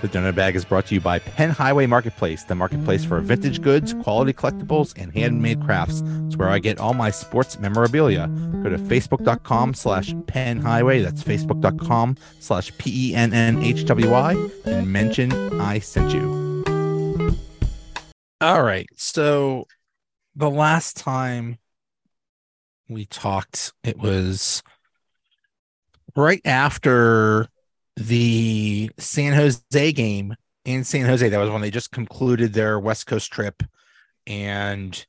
The Donut Bag is brought to you by Penn Highway Marketplace, the marketplace for vintage goods, quality collectibles, and handmade crafts. It's where I get all my sports memorabilia. Go to facebook.com slash Penn Highway. That's facebook.com slash P E N N H W Y and mention I sent you. All right. So the last time we talked, it was right after the San Jose game in San Jose. That was when they just concluded their West Coast trip, and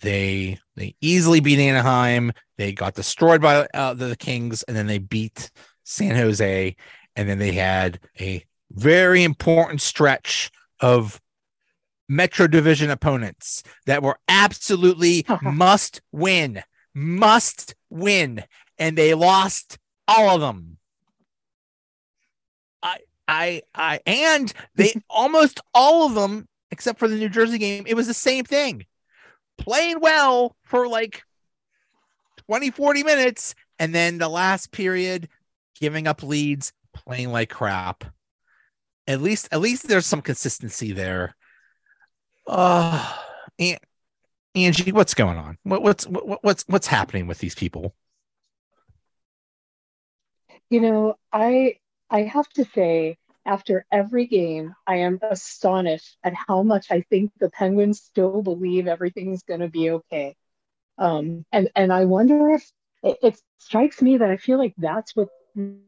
they they easily beat Anaheim. They got destroyed by uh, the Kings, and then they beat San Jose, and then they had a very important stretch of Metro Division opponents that were absolutely must win, must win, and they lost all of them. I, I, I, and they almost all of them, except for the New Jersey game, it was the same thing. Playing well for like 20, 40 minutes, and then the last period, giving up leads, playing like crap. At least, at least there's some consistency there. Uh, and Angie, what's going on? What, what's what, what's what's happening with these people? You know, I I have to say, after every game, I am astonished at how much I think the Penguins still believe everything's going to be okay. Um, and and I wonder if it, it strikes me that I feel like that's what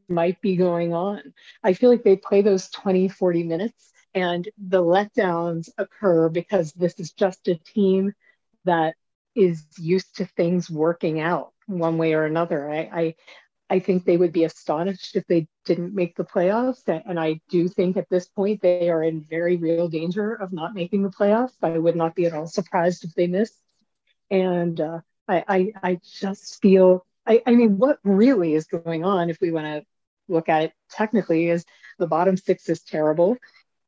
might be going on. I feel like they play those 20, 40 minutes and the letdowns occur because this is just a team that is used to things working out one way or another. I, I, I think they would be astonished if they didn't make the playoffs. And I do think at this point they are in very real danger of not making the playoffs. I would not be at all surprised if they missed. And uh, I, I, I just feel, I, I mean, what really is going on, if we want to look at it technically, is the bottom six is terrible.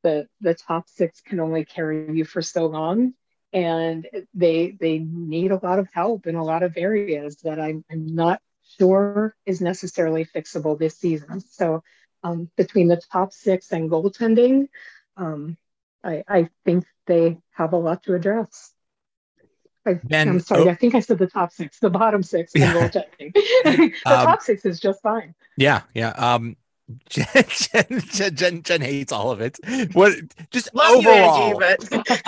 The, the top six can only carry you for so long and they they need a lot of help in a lot of areas that I'm, I'm not sure is necessarily fixable this season. So um, between the top six and goaltending, um, I, I, think they have a lot to address. I, am sorry, oh, I think I said the top six, the bottom six yeah. goaltending. the um, top six is just fine. Yeah, yeah. Um, Jen, Jen, Jen, Jen, hates all of it. What just Love overall? You, Angie, but...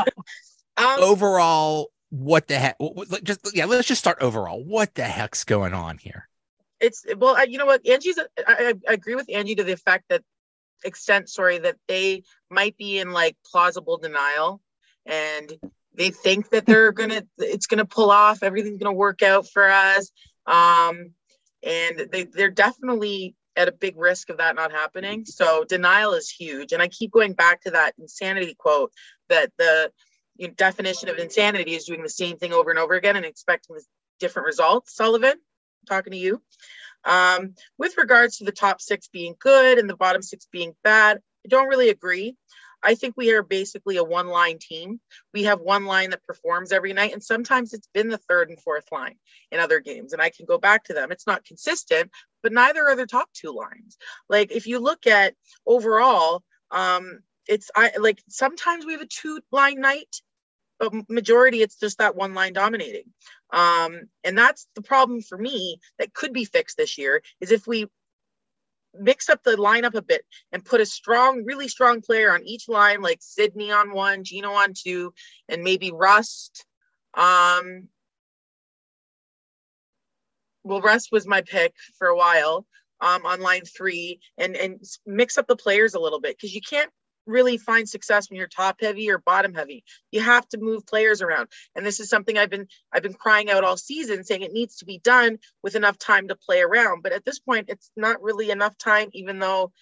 um, overall, what the heck? Just yeah, let's just start overall. What the heck's going on here? It's well you know what? Angie's I, I agree with angie to the effect that extent sorry that they might be in like plausible denial and they think that they're gonna it's gonna pull off everything's gonna work out for us um and they, they're definitely at a big risk of that not happening. So denial is huge. And i keep going back to that insanity quote that the you know, definition of insanity is doing the same thing over and over again and expecting different results sullivan talking to you. Um, with regards to the top six being good and the bottom six being bad, I don't really agree. I think we are basically a one line team. We have one line that performs every night, and sometimes it's been the third and fourth line in other games, and I can go back to them. It's not consistent, but neither are the top two lines. Like if you look at overall, um, it's I like sometimes we have a two line night, majority it's just that one line dominating. Um, and that's the problem for me that could be fixed this year is if we mix up the lineup a bit and put a strong, really strong player on each line, like Sidney on one, Gino on two, and maybe Rust. Um, well, Rust was my pick for a while um, on line three, and and mix up the players a little bit because you can't really find success when you're top heavy or bottom heavy. You have to move players around. And this is something i've been i've been crying out all season saying it needs to be done with enough time to play around. But at this point it's not really enough time even though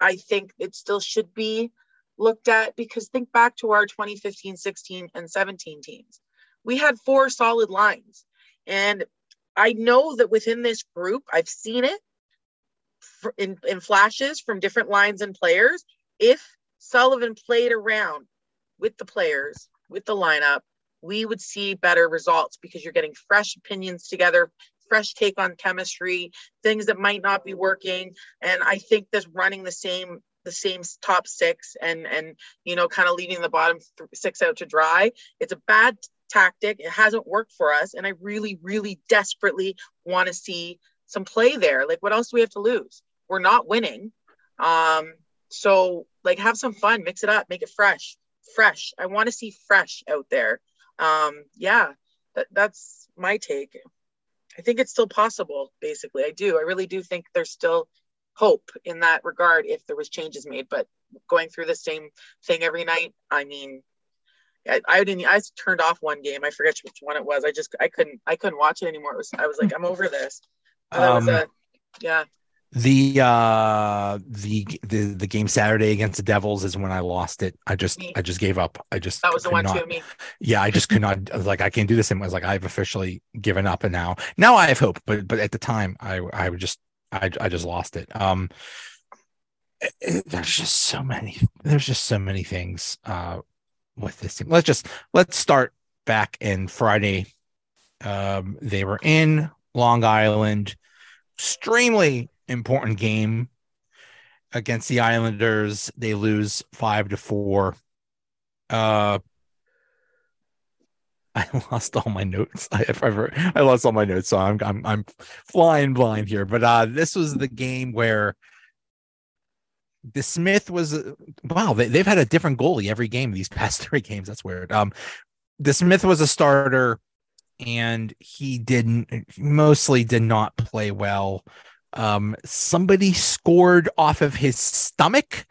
i think it still should be looked at because think back to our 2015 16 and 17 teams. We had four solid lines. And i know that within this group i've seen it in, in flashes from different lines and players. If Sullivan played around with the players, with the lineup, we would see better results because you're getting fresh opinions together, fresh take on chemistry, things that might not be working. And I think this running the same the same top six and and you know kind of leaving the bottom th- six out to dry. It's a bad tactic. It hasn't worked for us, and I really, really desperately want to see some play there. Like, what else do we have to lose? We're not winning. Um, so like have some fun, mix it up, make it fresh. Fresh. I want to see fresh out there. Um, yeah, that, that's my take. I think it's still possible, basically. I do. I really do think there's still hope in that regard if there was changes made. But going through the same thing every night, I mean, I, I didn't. I turned off one game. I forget which one it was. I just I couldn't I couldn't watch it anymore. It was I was like I'm over this. Um, a, yeah. The uh the, the the game Saturday against the Devils is when I lost it. I just me. I just gave up. I just that was the one not, too. Me. Yeah, I just could not like I can't do this. And I was like I've officially given up, and now now I have hope. But but at the time I I would just I I just lost it. Um, it, it, there's just so many. There's just so many things uh with this team. Let's just let's start back in Friday. Um, they were in Long Island, extremely important game against the Islanders. They lose five to four. Uh, I lost all my notes. I ever, I lost all my notes, so I'm I'm I'm flying blind here. But uh, this was the game where DeSmith was wow. They, they've had a different goalie every game these past three games. That's weird. Um, DeSmith was a starter, and he didn't mostly did not play well. Um, somebody scored off of his stomach.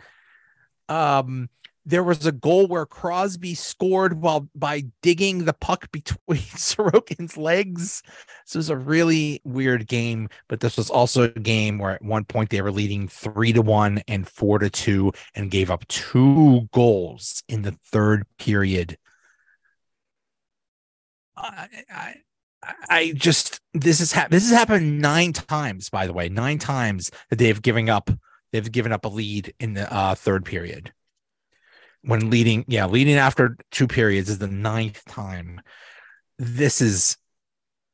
Um, there was a goal where Crosby scored while by digging the puck between Sorokin's legs. This was a really weird game, but this was also a game where at one point they were leading three to one and four to two and gave up two goals in the third period. I, I, I just this is ha- this has happened nine times, by the way, nine times that they've given up they've given up a lead in the uh, third period. When leading, yeah, leading after two periods is the ninth time. This is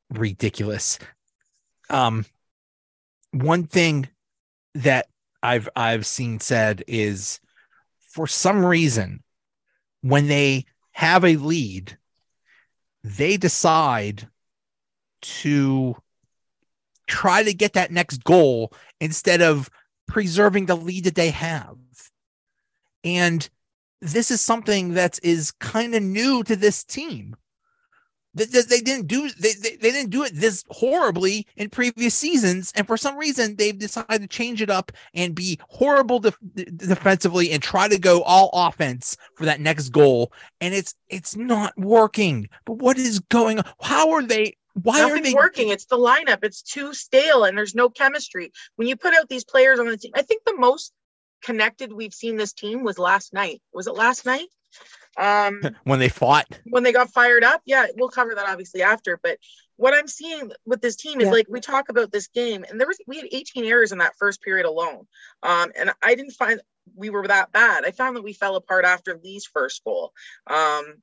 ridiculous. Um, one thing that I've I've seen said is for some reason when they have a lead, they decide to try to get that next goal instead of preserving the lead that they have. And this is something that is kind of new to this team. They, they didn't do they, they, they didn't do it this horribly in previous seasons, and for some reason they've decided to change it up and be horrible def- defensively and try to go all offense for that next goal, and it's it's not working. But what is going on? How are they why Nothing's are they working? It's the lineup. It's too stale and there's no chemistry. When you put out these players on the team, I think the most connected we've seen this team was last night. Was it last night? Um when they fought when they got fired up. Yeah, we'll cover that obviously after. But what I'm seeing with this team is yeah. like we talk about this game, and there was we had 18 errors in that first period alone. Um, and I didn't find we were that bad. I found that we fell apart after Lee's first goal. Um,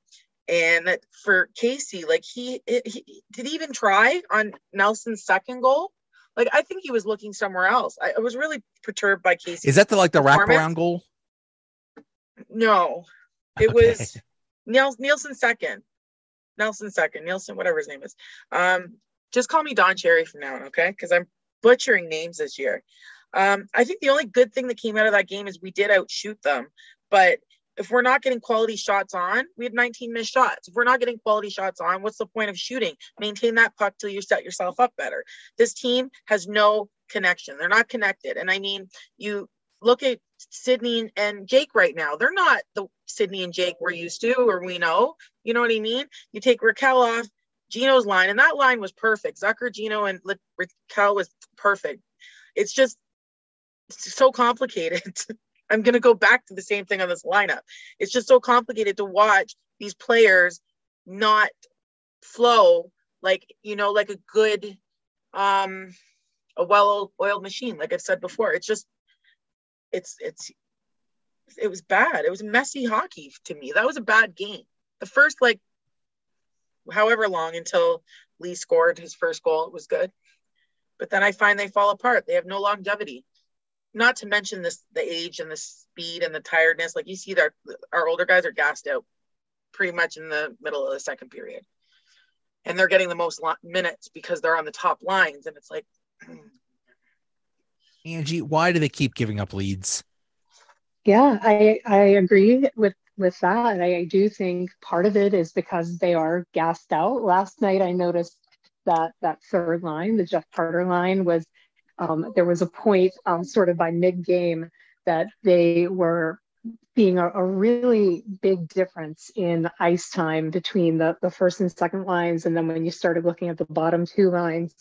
and that for Casey, like he, he did he even try on Nelson's second goal. Like I think he was looking somewhere else. I, I was really perturbed by Casey. Is that the like the wraparound goal? No, it okay. was Niels, Nielsen second. Nelson second. Nielsen, whatever his name is. Um, just call me Don Cherry from now on, okay? Because I'm butchering names this year. Um, I think the only good thing that came out of that game is we did outshoot them, but if we're not getting quality shots on, we had 19 missed shots. If we're not getting quality shots on, what's the point of shooting? Maintain that puck till you set yourself up better. This team has no connection. They're not connected. And I mean, you look at Sidney and Jake right now. They're not the Sidney and Jake we're used to or we know. You know what I mean? You take Rakell off Gino's line, and that line was perfect. Zucker, Gino, and Rakell was perfect. It's just it's so complicated. I'm going to go back to the same thing on this lineup. It's just so complicated to watch these players not flow like, you know, like a good, um, a well oiled machine. Like I've said before, it's just, it's, it's, it was bad. It was messy hockey to me. That was a bad game. The first, like, however long until Lee scored his first goal, it was good. But then I find they fall apart. They have no longevity not to mention this the age and the speed and the tiredness. Like you see that our older guys are gassed out pretty much in the middle of the second period. And they're getting the most minutes because they're on the top lines. And it's like, Angie, why do they keep giving up leads? Yeah, I I agree with with that. I, I do think part of it is because they are gassed out. Last night I noticed that that third line, the Jeff Carter line, was um, there was a point um, sort of by mid game that they were being a, a, really big difference in ice time between the, the first and second lines. And then when you started looking at the bottom two lines,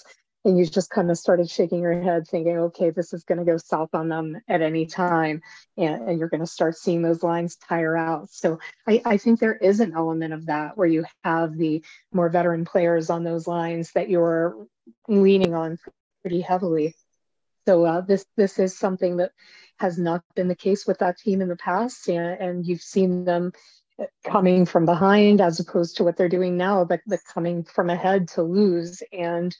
and you just kind of started shaking your head thinking okay this is going to go south on them at any time. And, and you're going to start seeing those lines tire out. So I, I, think there is an element of that where you have the more veteran players on those lines that you're leaning on pretty heavily so uh, this this is something that has not been the case with that team in the past and, and you've seen them coming from behind as opposed to what they're doing now but, coming from ahead to lose and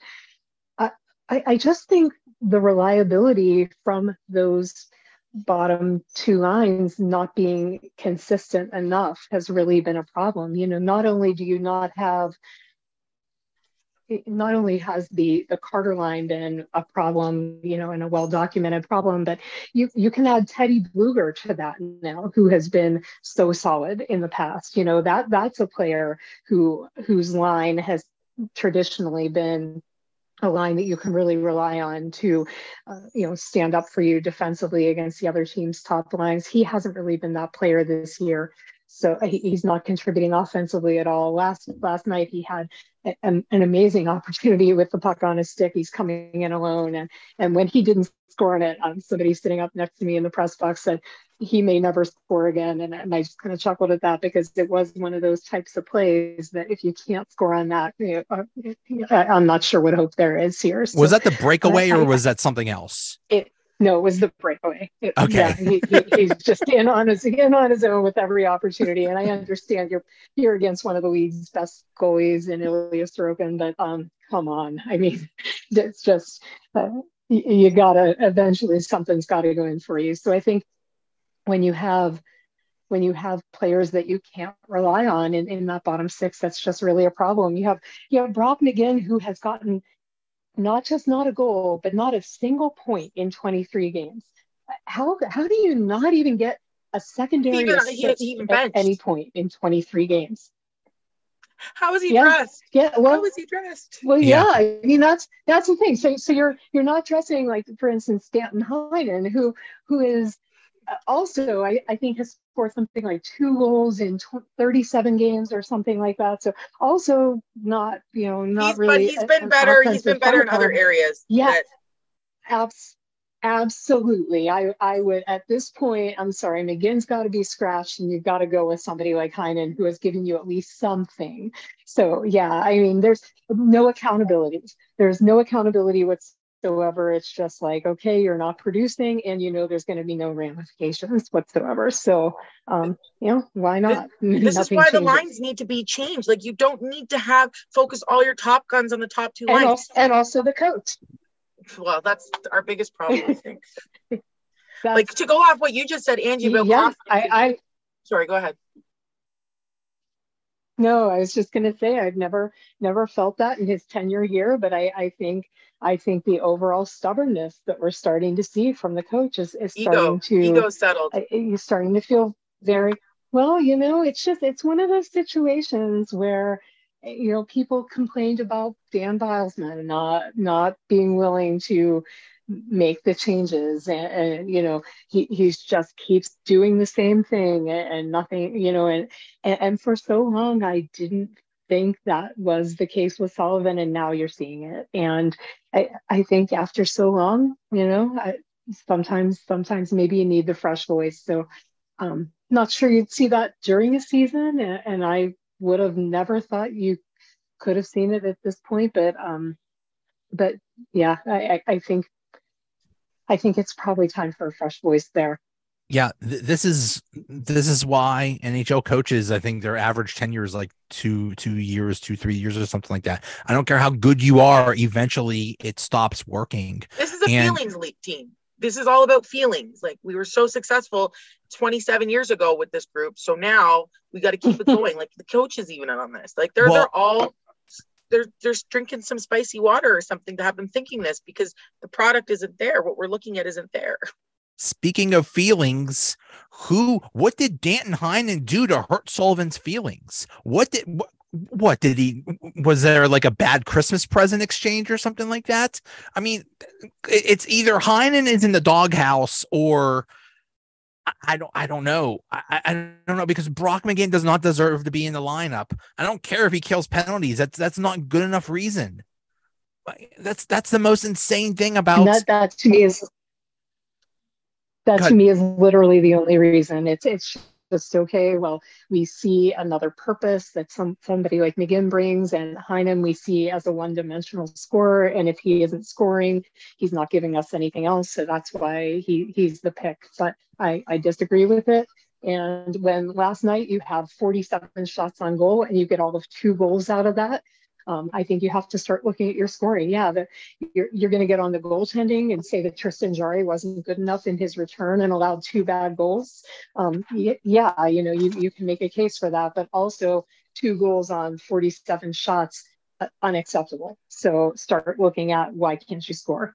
I, I just think the reliability from those bottom two lines not being consistent enough has really been a problem. You know, not only do you not have not only has the the Carter line been a problem, you know, and a well documented problem, but you you can add Teddy Blueger to that now, who has been so solid in the past. You know that that's a player who whose line has traditionally been a line that you can really rely on to, uh, you know, stand up for you defensively against the other team's top lines. He hasn't really been that player this year, so he's not contributing offensively at all. Last last night he had an, an amazing opportunity with the puck on his stick. He's coming in alone, and and when he didn't score on it, um, somebody sitting up next to me in the press box said he may never score again. And, and I just kind of chuckled at that because it was one of those types of plays that if you can't score on that, you know, uh, I'm not sure what hope there is here. So, was that the breakaway or was that something else? It, no, it was the breakaway. It, okay. Yeah, he, he, he's just in on his in on his own with every opportunity. And I understand you're you're against one of the league's best goalies in Ilya Sorokin, but um, come on. I mean, it's just uh, you, you gotta eventually something's got to go in for you. So I think when you have when you have players that you can't rely on in, in that bottom six, that's just really a problem. You have you have Brock McGinn who has gotten not just not a goal, but not a single point in 23 games. How how do you not even get a secondary even, assist he, he at any point in 23 games? How was he yeah. dressed? Yeah, well, how was he dressed? Well, yeah. yeah. I mean that's that's the thing. So so you're you're not dressing like, for instance, Danton Heinen, who who is also, I, I think has scored something like two goals in 37 games or something like that. So also not, you know, not he's, really. But he's been better. He's been better in other areas. Yeah, abs- absolutely. I, I would at this point. I'm sorry, McGinn's got to be scratched, and you've got to go with somebody like Heinen who has given you at least something. So yeah, I mean, there's no accountability. There's no accountability what's whatsoever. It's just like, okay, you're not producing and you know there's going to be no ramifications whatsoever. So, um, you know, why not? This, this is why changes. the lines need to be changed. Like you don't need to have focus all your top guns on the top two and lines. Also, and also the coach. Well, that's our biggest problem, I think. like to go off what you just said, Angie, about yeah, I, I sorry, go ahead. No, I was just going to say I've never never felt that in his tenure here, but I, I think I think the overall stubbornness that we're starting to see from the coach is, is ego, starting to ego settled. He's starting to feel very well. You know, it's just it's one of those situations where eh, you know people complained about Dan Bylsma not not being willing to make the changes and, and, you know he he's just keeps doing the same thing and, and nothing you know and, and, and for so long i didn't think that was the case with sullivan and now you're seeing it. And i i think after so long you know I, sometimes sometimes maybe you need the fresh voice. So um not sure you'd see that during a season and, and i would have never thought you could have seen it at this point but um but yeah i i think I think it's probably time for a fresh voice there. Yeah, th- this is this is why NHL coaches, I think their average tenure is like two two years, two three years, or something like that. I don't care how good you are, eventually it stops working. This is a and, feelings league team. this is all about feelings. Like we were so successful 27 years ago with this group. So now we got to keep it going. like the coaches even on this. Like they're Well- they're all they're they're drinking some spicy water or something to have them thinking this because the product isn't there. What we're looking at isn't there. Speaking of feelings, who what did Danton Heinen do to hurt Sullivan's feelings? What did what, what did he was there like a bad Christmas present exchange or something like that? I mean, it's either Heinen is in the doghouse or I- don't I don't know. I, I don't know because Brock McGinn does not deserve to be in the lineup. I don't care if he kills penalties. That's that's not good enough reason. That's that's the most insane thing about And that that to me is that to me is literally the only reason. It's it's just okay. Well, we see another purpose that some somebody like McGinn brings, and Heinen we see as a one-dimensional scorer. And if he isn't scoring, he's not giving us anything else. So that's why he he's the pick. But I I disagree with it. And when last night you have 47 shots on goal and you get all of two goals out of that, um, I think you have to start looking at your scoring. Yeah, the, you're, you're going to get on the goaltending and say that Tristan Jarry wasn't good enough in his return and allowed two bad goals. Um, yeah, you know, you, you can make a case for that, but also two goals on 47 shots, uh, unacceptable. So start looking at why can't you score?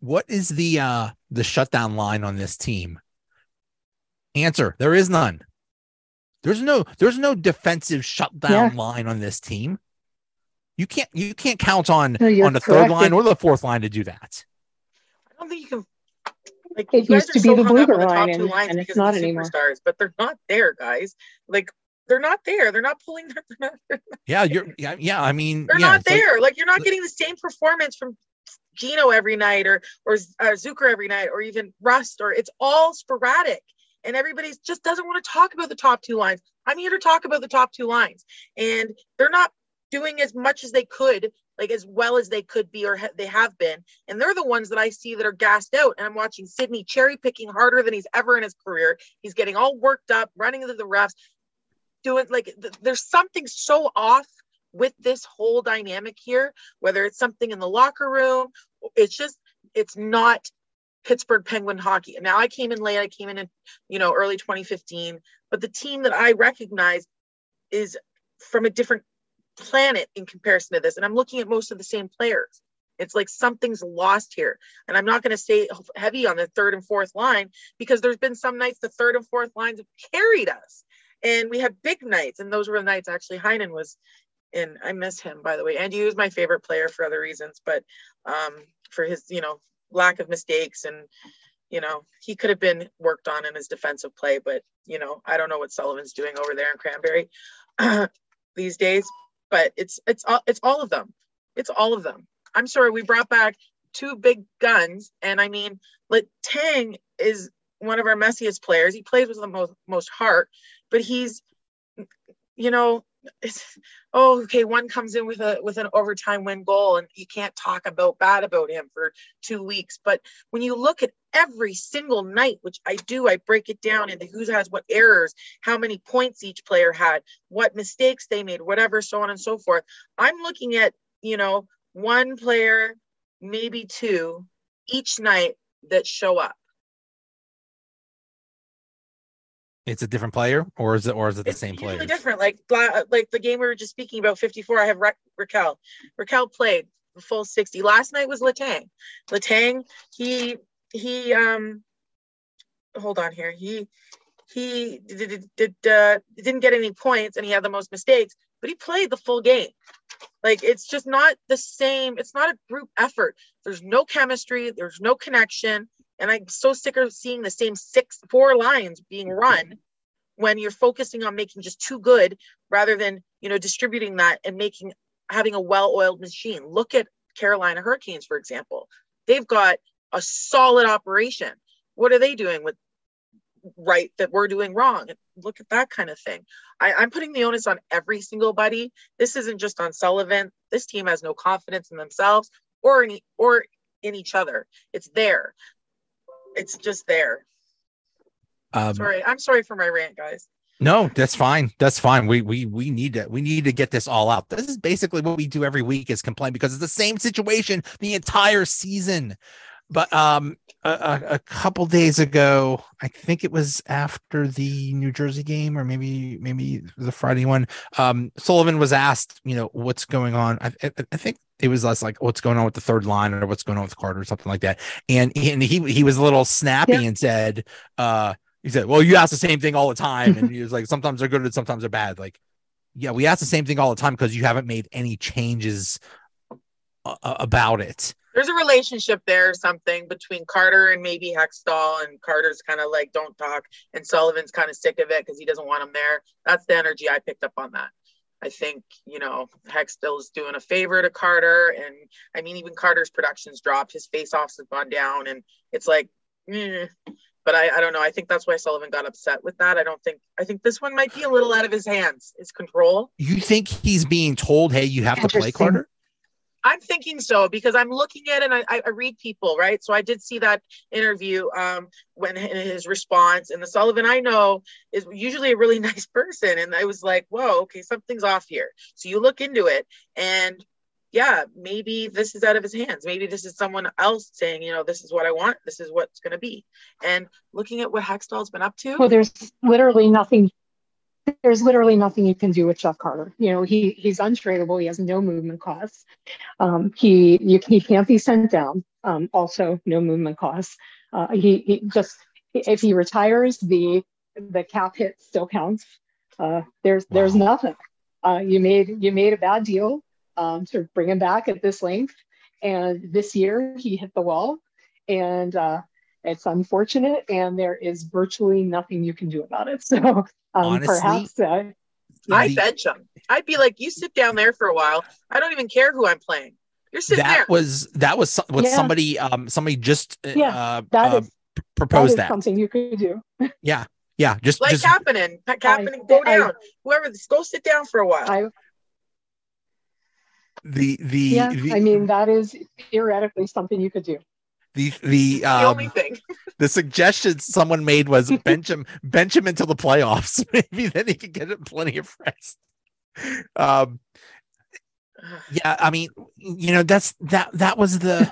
what is the uh the shutdown line on this team answer there is none there's no there's no defensive shutdown Yeah. line on this team you can't you can't count on No, on the third line or the fourth line to do that I don't think you can. Like It you used to be so the blue up the top line, two and- lines and it's not the anymore. superstars, but they're not there, guys. Like they're not there. They're not pulling. Their, they're not, yeah you're yeah, yeah i mean they're yeah not it's like- there. Like, you're not getting the same performance from Gino every night, or or uh, Zucker every night, or even Rust, or it's all sporadic. And everybody just doesn't want to talk about the top two lines. I'm here to talk about the top two lines, and they're not doing as much as they could, like as well as they could be, or ha- they have been. And they're the ones that I see that are gassed out. And I'm watching Sidney cherry picking harder than he's ever in his career. He's getting all worked up, running into the refs, doing like th- there's something so off with this whole dynamic here, whether it's something in the locker room, it's just, it's not Pittsburgh Penguin hockey. And now I came in late, I came in in, you know, early 2015, but the team that I recognize is from a different planet in comparison to this. And I'm looking at most of the same players. It's like something's lost here. And I'm not going to stay heavy on the third and fourth line because there's been some nights the third and fourth lines have carried us. And we had big nights. And those were the nights actually Heinen was in. I miss him, by the way. And he was my favorite player for other reasons, but um, for his, you know, lack of mistakes and, you know, he could have been worked on in his defensive play, but, you know, I don't know what Sullivan's doing over there in Cranberry these days, but it's, it's all, it's all of them. It's all of them. I'm sorry, we brought back two big guns. And I mean, like Tang is one of our messiest players. He plays with the most, most heart, but he's, you know, oh, okay, one comes in with a with an overtime win goal, and you can't talk about bad about him for two weeks. But when you look at every single night, which I do, I break it down into who has what errors, how many points each player had, what mistakes they made, whatever, so on and so forth. I'm looking at, you know, one player, maybe two, each night that show up. It's a different player or is it or is it the it's same player different. Like like the game we were just speaking about, 54. I have Ra- Rakell. Rakell played the full 60. Last night was Letang. Letang, he he um hold on here. He he did, did, did uh, didn't get any points and he had the most mistakes, but he played the full game. Like it's just not the same. It's not a group effort. There's no chemistry. There's no connection. And I'm so sick of seeing the same six, four lines being run when you're focusing on making just too good rather than, you know, distributing that and making, having a well-oiled machine. Look at Carolina Hurricanes, for example. They've got a solid operation. What are they doing with right that we're doing wrong? Look at that kind of thing. I, I'm putting the onus on every single buddy. This isn't just on Sullivan. This team has no confidence in themselves or in, or in each other. It's there. It's just there. um, Sorry, I'm sorry for my rant, guys. No, that's fine. That's fine. We we we need to we need to get this all out. This is basically what we do every week is complain because it's the same situation the entire season. but um, a, a, couple days ago, I think it was after the New Jersey game, or maybe maybe the Friday one. Um, Sullivan was asked, you know, what's going on. I, I, I think it was less like what's going on with the third line or what's going on with Carter or something like that. And and he he was a little snappy yeah. and said, uh, he said, "Well, you ask the same thing all the time," and he was like, "Sometimes they're good and sometimes they're bad." Like, yeah, we ask the same thing all the time because you haven't made any changes uh, about it there's a relationship there or something between Carter and maybe Hextall, and Carter's kind of like don't talk, and Sullivan's kind of sick of it because he doesn't want him there. That's the energy I picked up on that. I think you know Hextall's doing a favor to Carter, and I mean even Carter's production's dropped, his face-offs have gone down, and it's like, eh. but I, I don't know. I think that's why Sullivan got upset with that. I don't think I think this one might be a little out of his hands. His control. You think he's being told, "Hey, you have to play Carter"? I'm thinking so because I'm looking at it and I, I read people, right? So I did see that interview um, when his response and the Sullivan I know is usually a really nice person. And I was like, whoa, okay, something's off here. So you look into it and yeah, maybe this is out of his hands. Maybe this is someone else saying, you know, this is what I want. This is what's going to be. And looking at what Hextall's been up to. Well, there's literally nothing there's literally nothing you can do with Jeff Carter. You know, he he's untradeable. He has no movement costs. Um, he you, he can't be sent down. Um, also, no movement costs. Uh, he, he just if he retires, the the cap hit still counts. Uh, there's wow. there's nothing. Uh, you made you made a bad deal um, to bring him back at this length, and this year he hit the wall, and uh, it's unfortunate, and there is virtually nothing you can do about it. So um, Honestly, perhaps uh, I bench them. I'd be like, you sit down there for a while. I don't even care who I'm playing. You're sitting that there. was that was what yeah. somebody um somebody just uh, yeah, uh, that uh, is, proposed that, that something you could do. yeah, yeah, just like just, happening, happening. Go I, down. Whoever, go sit down for a while. I, the the yeah, the, I mean that is theoretically something you could do the the um, the only thing. the suggestion someone made was bench him bench him until the playoffs. Maybe then he could get plenty of rest. Um yeah i mean you know that's that that was the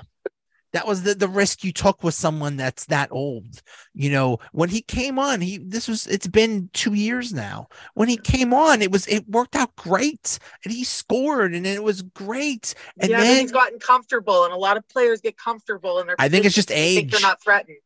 that was the the risk you took with someone that's that old you know. When he came on he this was it's been two years now. When he came on it was it worked out great and he scored and it was great. And yeah, then he's gotten comfortable and a lot of players get comfortable and they're i think it's just age they're not threatened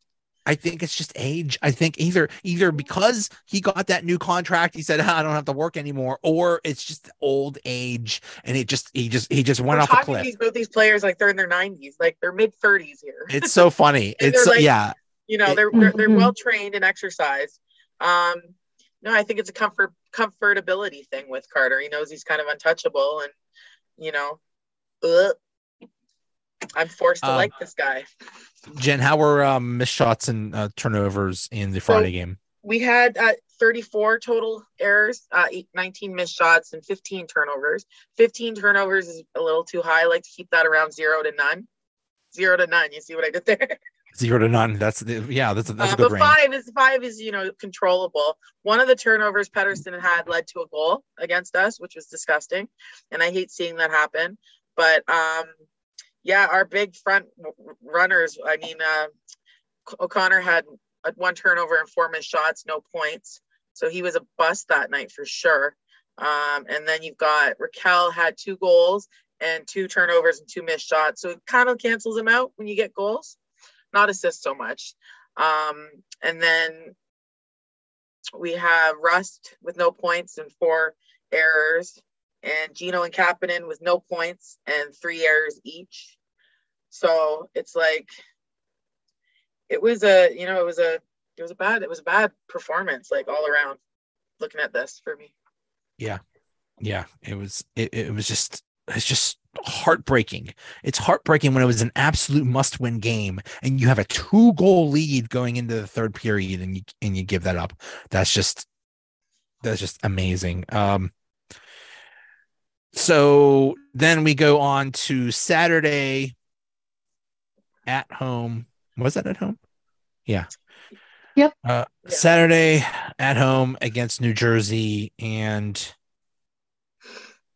I think it's just age. I think either either because he got that new contract, he said I don't have to work anymore, or it's just old age, and it just he just he just went We're off a cliff. These, both these players like they're in their nineties, like they're mid thirties here. It's so funny. it's so, like, yeah, you know they're they're, they're mm-hmm. well trained and exercised. Um, no, I think it's a comfort comfortability thing with Carter. He knows he's kind of untouchable, and you know, ugh, I'm forced to um, like this guy. Jen, how were um, missed shots and uh, turnovers in the Friday so game? We had uh, 34 total errors, uh, 19 missed shots, and 15 turnovers. 15 turnovers is a little too high. I like to keep that around zero to none. Zero to none. You see what I did there? Zero to none. That's the yeah. That's a, that's a uh, good but range. five is five is you know controllable. One of the turnovers Pettersson had led to a goal against us, which was disgusting, and I hate seeing that happen. But um, yeah, our big front runners. I mean, uh, O'Connor had one turnover and four missed shots, no points. So he was a bust that night for sure. Um, and then you've got Rakell had two goals and two turnovers and two missed shots. So it kind of cancels them out when you get goals, not assists so much. Um, and then we have Rust with no points and four errors and Gino and Kapanen with no points and three errors each. So it's like it was a you know it was a it was a bad it was a bad performance like all around looking at this for me. Yeah. Yeah, it was it, it was just it's just heartbreaking. It's heartbreaking when it was an absolute must-win game and you have a two-goal lead going into the third period and you and you give that up. That's just that's just amazing. Um so then we go on to Saturday at home. Was that at home? Yeah. Yep. Uh, Saturday at home against New Jersey. And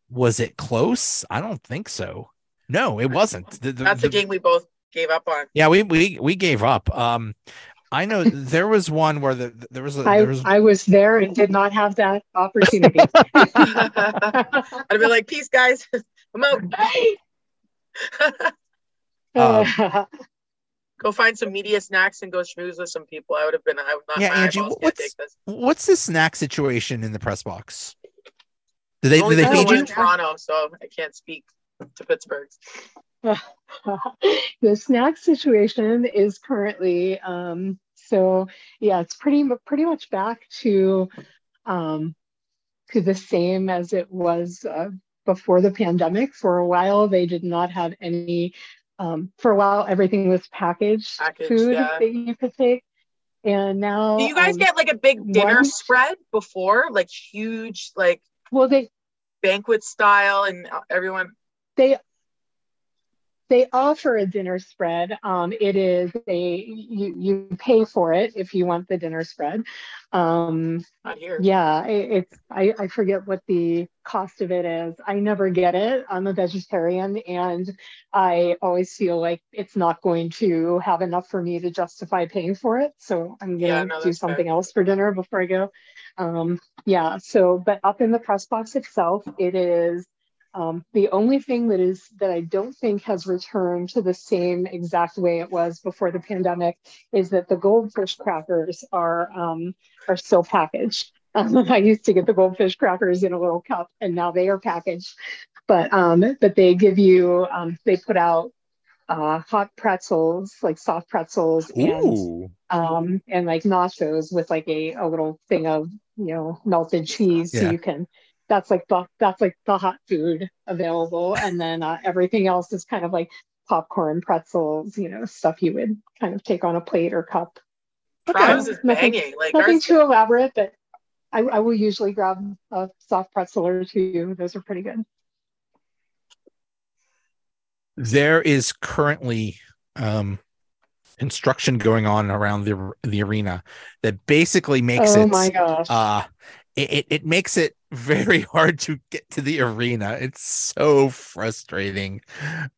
was it close? I don't think so. No, it wasn't. The, the, That's the, game we both gave up on. Yeah, we we we gave up. Um, I know there was one where the there was a, I, there was I was there and did not have that opportunity. I'd be like, peace, guys. I'm out. Um, Go find some media snacks and go schmooze with some people. I would have been. I would not. Yeah, Angie, eyeballs what's- this. what's the snack situation in the press box? Do they do they feed you? in Toronto, so I can't speak to Pittsburgh. the snack situation is currently um, so yeah it's pretty mu- pretty much back to um, to the same as it was uh, before the pandemic for a while they did not have any um, for a while everything was packaged Packaged, food yeah. that you could take and now Do you guys um, get like a big dinner one- spread before, like huge, like well they banquet style, and everyone? they they offer a dinner spread. Um, it is a you you pay for it if you want the dinner spread. Um, Not here. yeah, it, it's I, I forget what the cost of it is. I never get it. I'm a vegetarian, and I always feel like it's not going to have enough for me to justify paying for it. So I'm gonna Yeah, no, do that's fair. something else for dinner before I go. Um, yeah. So, but up in the press box itself, it is. Um, the only thing that is that I don't think has returned to the same exact way it was before the pandemic is that the goldfish crackers are um, are still packaged. Um, I used to get the goldfish crackers in a little cup, and now they are packaged. But um, but they give you um, they put out uh, hot pretzels, like soft pretzels, and Ooh, um, and like nachos with like a, a little thing of you know melted cheese, Yeah. so you can. That's like the that's like the hot food available, and then uh, everything else is kind of like popcorn, pretzels, you know, stuff you would kind of take on a plate or cup. Ours is Nothing- banging. Like Nothing ours, too elaborate, but I, I will usually grab a soft pretzel or two. Those are pretty good. there is currently um construction going on around the the arena that basically makes oh it my gosh. uh it, it, it makes it very hard to get to the arena. It's so frustrating.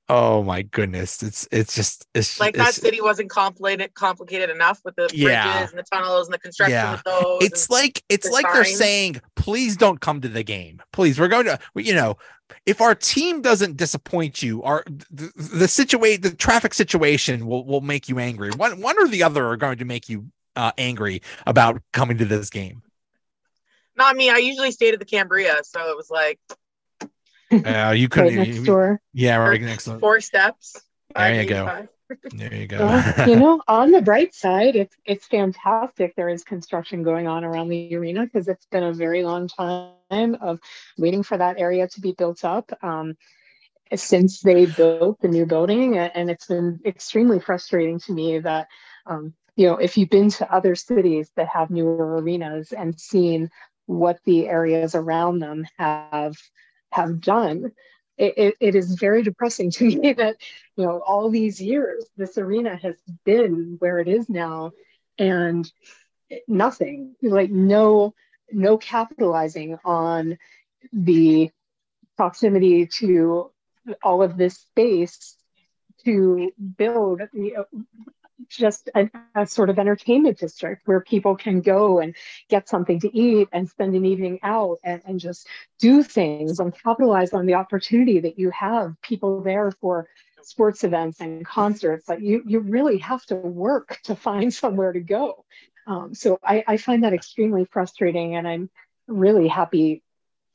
Oh my goodness. It's it's just it's like that it's, city wasn't complicated complicated enough with the bridges Yeah. and the tunnels and the construction Yeah. it's like it's the like they're saying please don't come to the game. Please we're going to you know if our team doesn't disappoint you our the, the situation the traffic situation will will make you angry. One one or the other are going to make you uh angry about coming to this game not me. I usually stayed at the Cambria, so it was like uh you right couldn't next door. yeah right next door. four steps. There you go. 585. there you go Well, you know, on the bright side, it's it's fantastic. There is construction going on around the arena because it's been a very long time of waiting for that area to be built up. Um, since they built the new building, and it's been extremely frustrating to me that, um, you know, if you've been to other cities that have newer arenas and seen what the areas around them have have done, it, it, it is very depressing to me that you know all these years this arena has been where it is now and nothing like no no capitalizing on the proximity to all of this space to build you know, just a, a sort of entertainment district where people can go and get something to eat and spend an evening out and, and just do things and capitalize on the opportunity that you have people there for sports events and concerts. Like you you really have to work to find somewhere to go. Um, so I, I find that extremely frustrating and i'm really happy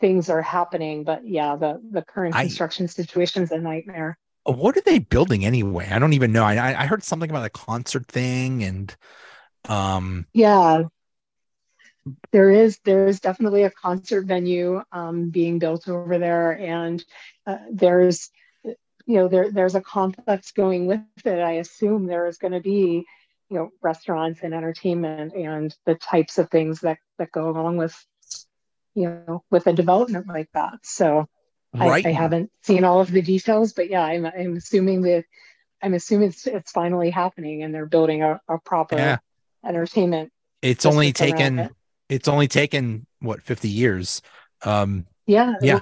things are happening. But yeah the the current I- construction situation is a nightmare what are they building anyway i don't even know i i I heard something about a concert thing and um Yeah, there is there is definitely a concert venue um, being built over there, and uh, there's you know there there's a complex going with it. I assume there is going to be you know restaurants and entertainment and the types of things that that go along with you know with a development like that. So right I, I haven't seen all of the details, but yeah, I'm I'm assuming that I'm assuming it's it's finally happening, and they're building a, a proper Yeah. entertainment it's only taken it. it's only taken what 50 years um Yeah. Yeah.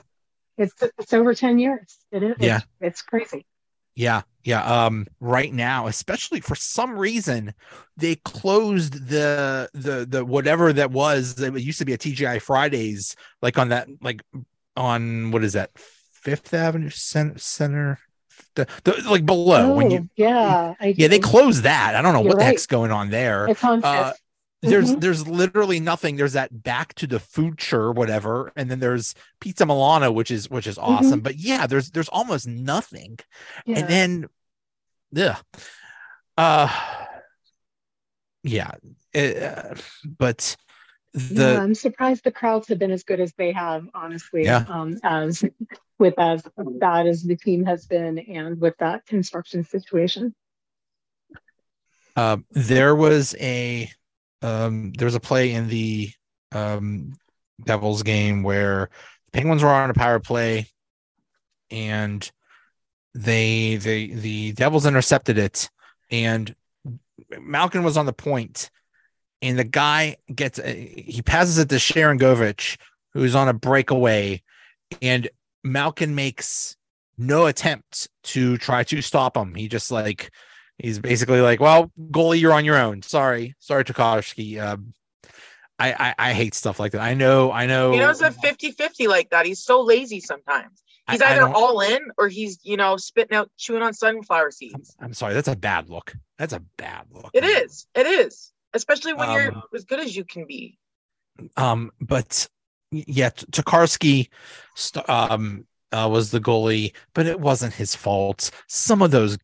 It's it's over 10 years. It is. Yeah. It's, it's crazy. Yeah, yeah. Um, right now, especially for some reason, they closed the the the whatever that was. It used to be a TGI Fridays, like on that, like on what is that, Fifth Avenue Center, Center the, the like below oh, when you yeah I, yeah they closed that. I don't know what right. the heck's going on there. It's on uh, there's mm-hmm. there's literally nothing. There's that back to the future, whatever, and then there's Pizza Milano, which is which is mm-hmm. awesome. Mm-hmm. But yeah, there's there's almost nothing. Yeah. And then yeah. Uh yeah. Uh, but the yeah, I'm surprised the crowds have been as good as they have, honestly. Yeah. Um, as with as bad as the team has been and with that construction situation. Uh, there was a um, there was a play in the um, Devils game where the Penguins were on a power play and they they the Devils intercepted it and Malkin was on the point and the guy gets he passes it to Sharangovich who's on a breakaway and Malkin makes no attempt to try to stop him. He just like he's basically like, "Well, goalie, you're on your own. Sorry, sorry, Tokarski." Um, I, I, I hate stuff like that. I know, I know. He knows a 50-50 like that. He's so lazy sometimes. He's I, either I all in or he's you know spitting out, chewing on sunflower seeds. I'm, I'm, sorry, that's a bad look. That's a bad look. It is. It is, especially when um, you're as good as you can be. Um, but yeah, Tokarski um, uh, was the goalie, but it wasn't his fault. Some of those,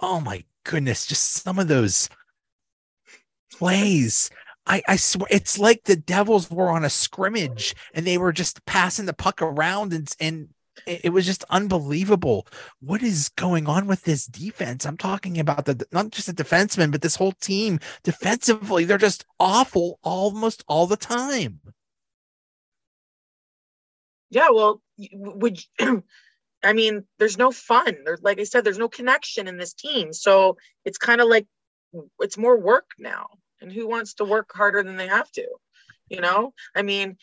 oh my goodness, just some of those plays. I, I swear it's like the Devils were on a scrimmage and they were just passing the puck around and and it was just unbelievable. What is going on with this defense? I'm talking about the not just the defenseman, but this whole team defensively. They're just awful almost all the time. Yeah, well, would I mean, there's no fun. There's like I said, there's no connection in this team. So it's kind of like it's more work now. And who wants to work harder than they have to? You know, I mean,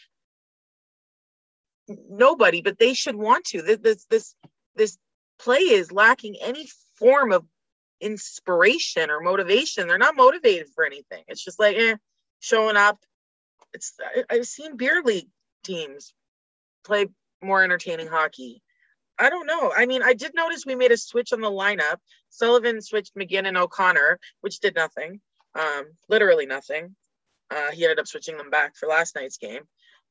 nobody, but they should want to. This this this, this play is lacking any form of inspiration or motivation. They're not motivated for anything. It's just like eh, showing up. It's I, have seen beer league teams play more entertaining hockey. I don't know. I mean, I did notice we made a switch on the lineup. Sullivan switched McGinn and O'Connor, which did nothing, um, literally nothing. Uh, he ended up switching them back for last night's game.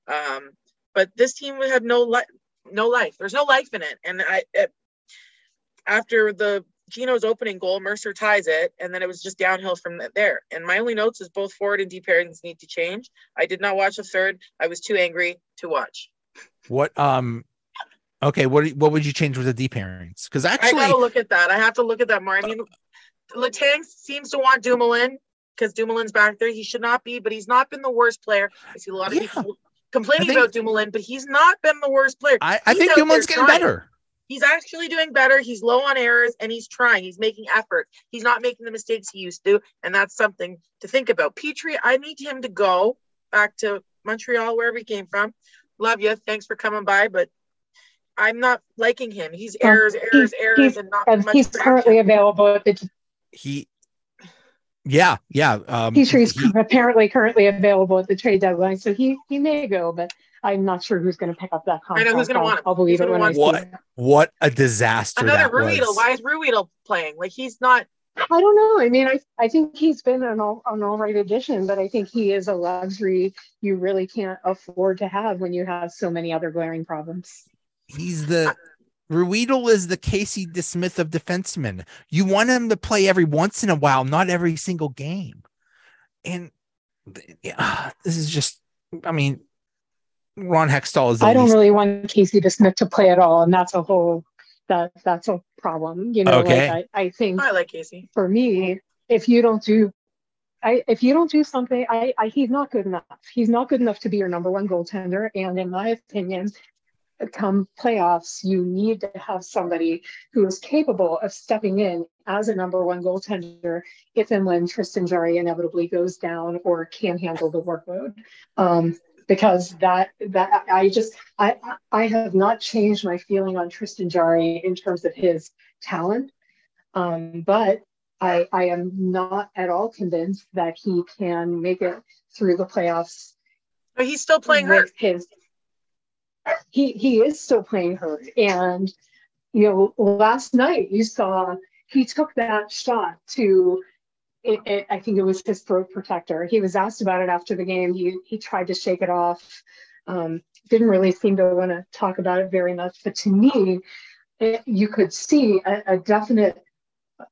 Um, but this team had no life, no life. There's no life in it. And I, it, after the Gino's opening goal, Mercer ties it, and then it was just downhill from there. And my only notes is both forward and deep pairings need to change. I did not watch the third. I was too angry to watch. What um okay, what what would you change with the deep pairings? Because actually I gotta look at that. I have to look at that more. I mean Letang seems to want Dumoulin because Dumoulin's back there. He should not be, but he's not been the worst player. I see a lot of yeah. people complaining think, about Dumoulin, but he's not been the worst player. I, I think Dumoulin's getting trying. better. He's actually doing better. He's low on errors and he's trying. He's making effort. He's not making the mistakes he used to, and that's something to think about. Petry, I need him to go back to Montreal, wherever he came from, love you. Thanks for coming by, but I'm not liking him. He's errors, errors, errors, he's, and not and He's currently available at the. He. Yeah, yeah. Um, he's he, apparently currently available at the trade deadline, so he he may go, but I'm not sure who's going to pick up that contract. I know who's going to want him. I'll believe it when I what, see it. What a disaster! Another Ruhwedel. Why is Ruhwedel playing? Like he's not I don't know. I mean, I, I think he's been an all, an all right addition, but I think he is a luxury you really can't afford to have when you have so many other glaring problems. He's the Ruhwedel is the Casey DeSmith of defensemen. You want him to play every once in a while, not every single game. And yeah, this is just, I mean, Ron Hextall is. I don't least... really want Casey DeSmith to play at all, and that's a whole that that's a problem. You know, okay. like I, I think I like Casey. For me, if you don't do I, if you don't do something, I, I, he's not good enough. He's not good enough to be your number one goaltender. And in my opinion, come playoffs, you need to have somebody who is capable of stepping in as a number one goaltender if and when Tristan Jarry inevitably goes down or can't handle the workload. Um, because that that I just I I have not changed my feeling on Tristan Jarry in terms of his talent. Um, but I, I am not at all convinced that he can make it through the playoffs. But he's still playing hurt. His, he he is still playing hurt, and you know, last night you saw he took that shot to. It, it, I think it was his throat protector. He was asked about it after the game. He he tried to shake it off. Um, didn't really seem to want to talk about it very much. But to me, it, you could see a, a definite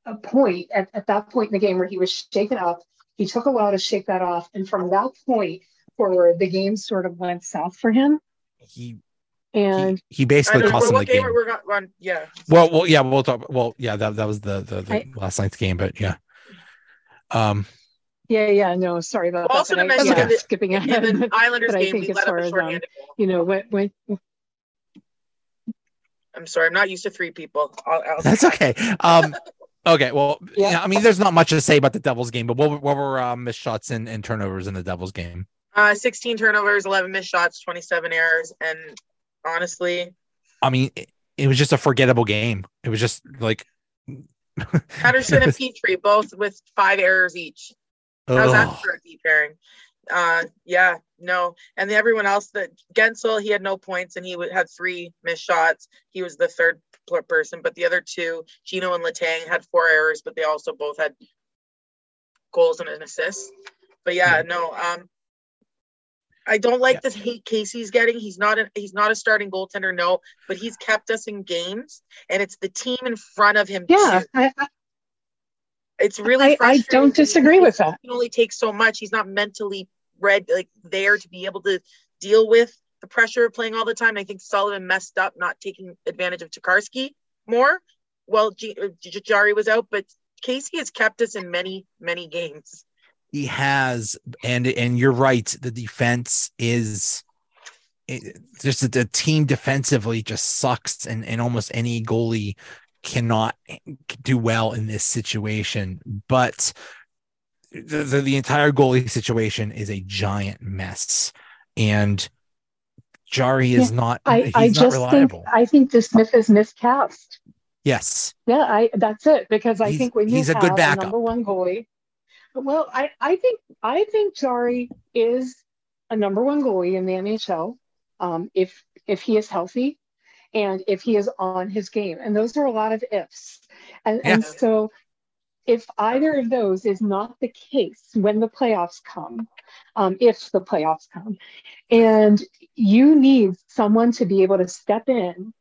a point at, at that point in the game where he was shaken up. He took a while to shake that off, and from that point forward, the game sort of went south for him. He and he, he basically cost him the game. We're on, yeah. Well, well, yeah, we'll talk. Well, yeah, that, that was the the, the I, last night's game, but yeah. Um. Yeah, yeah, no, sorry about also that. Also, to mention yeah, skipping ahead. In the Islanders game, we let up a shorthanded um, You know, when, when I'm sorry, I'm not used to three people. I'll, I'll That's okay. Um, okay, well, yeah. yeah. I mean, there's not much to say about the Devils game, but what, what were uh, missed shots and, and turnovers in the Devils game? Uh, 16 turnovers, 11 missed shots, 27 errors, and honestly, I mean, it, it was just a forgettable game. It was just like Pettersson and Petry both with five errors each. How's that for a deep pairing? Uh, yeah, no. And everyone else that Guentzel, he had no points and he had three missed shots. He was the third person, but the other two, Gino and Letang, had four errors, but they also both had goals and an assist. But yeah, no. Um, I don't like yeah. the hate Casey's getting. He's not a he's not a starting goaltender, no, but he's kept us in games, and it's the team in front of him. Yeah, I, it's really. I, I don't disagree with that. He only takes so much. He's not mentally read like there to be able to deal with the pressure of playing all the time. I think Sullivan messed up not taking advantage of Tokarski more. Well, G- uh, Jarry was out, but Casey has kept us in many, many games. He has, and and you're right. The defense is it, just the team defensively just sucks, and and almost any goalie cannot do well in this situation. But the, the, the entire goalie situation is a giant mess, and Jarry is not. I, I just think I think DeSmith is miscast. Yes. Yeah, I that's it because I he's, think when you he's a good backup. Number one goalie, well, I I think I think Jarry is a number one goalie in the NHL. Um, if if he is healthy, and if he is on his game, and those are a lot of ifs, and yeah. and so if either of those is not the case when the playoffs come, um, if the playoffs come, and you need someone to be able to step in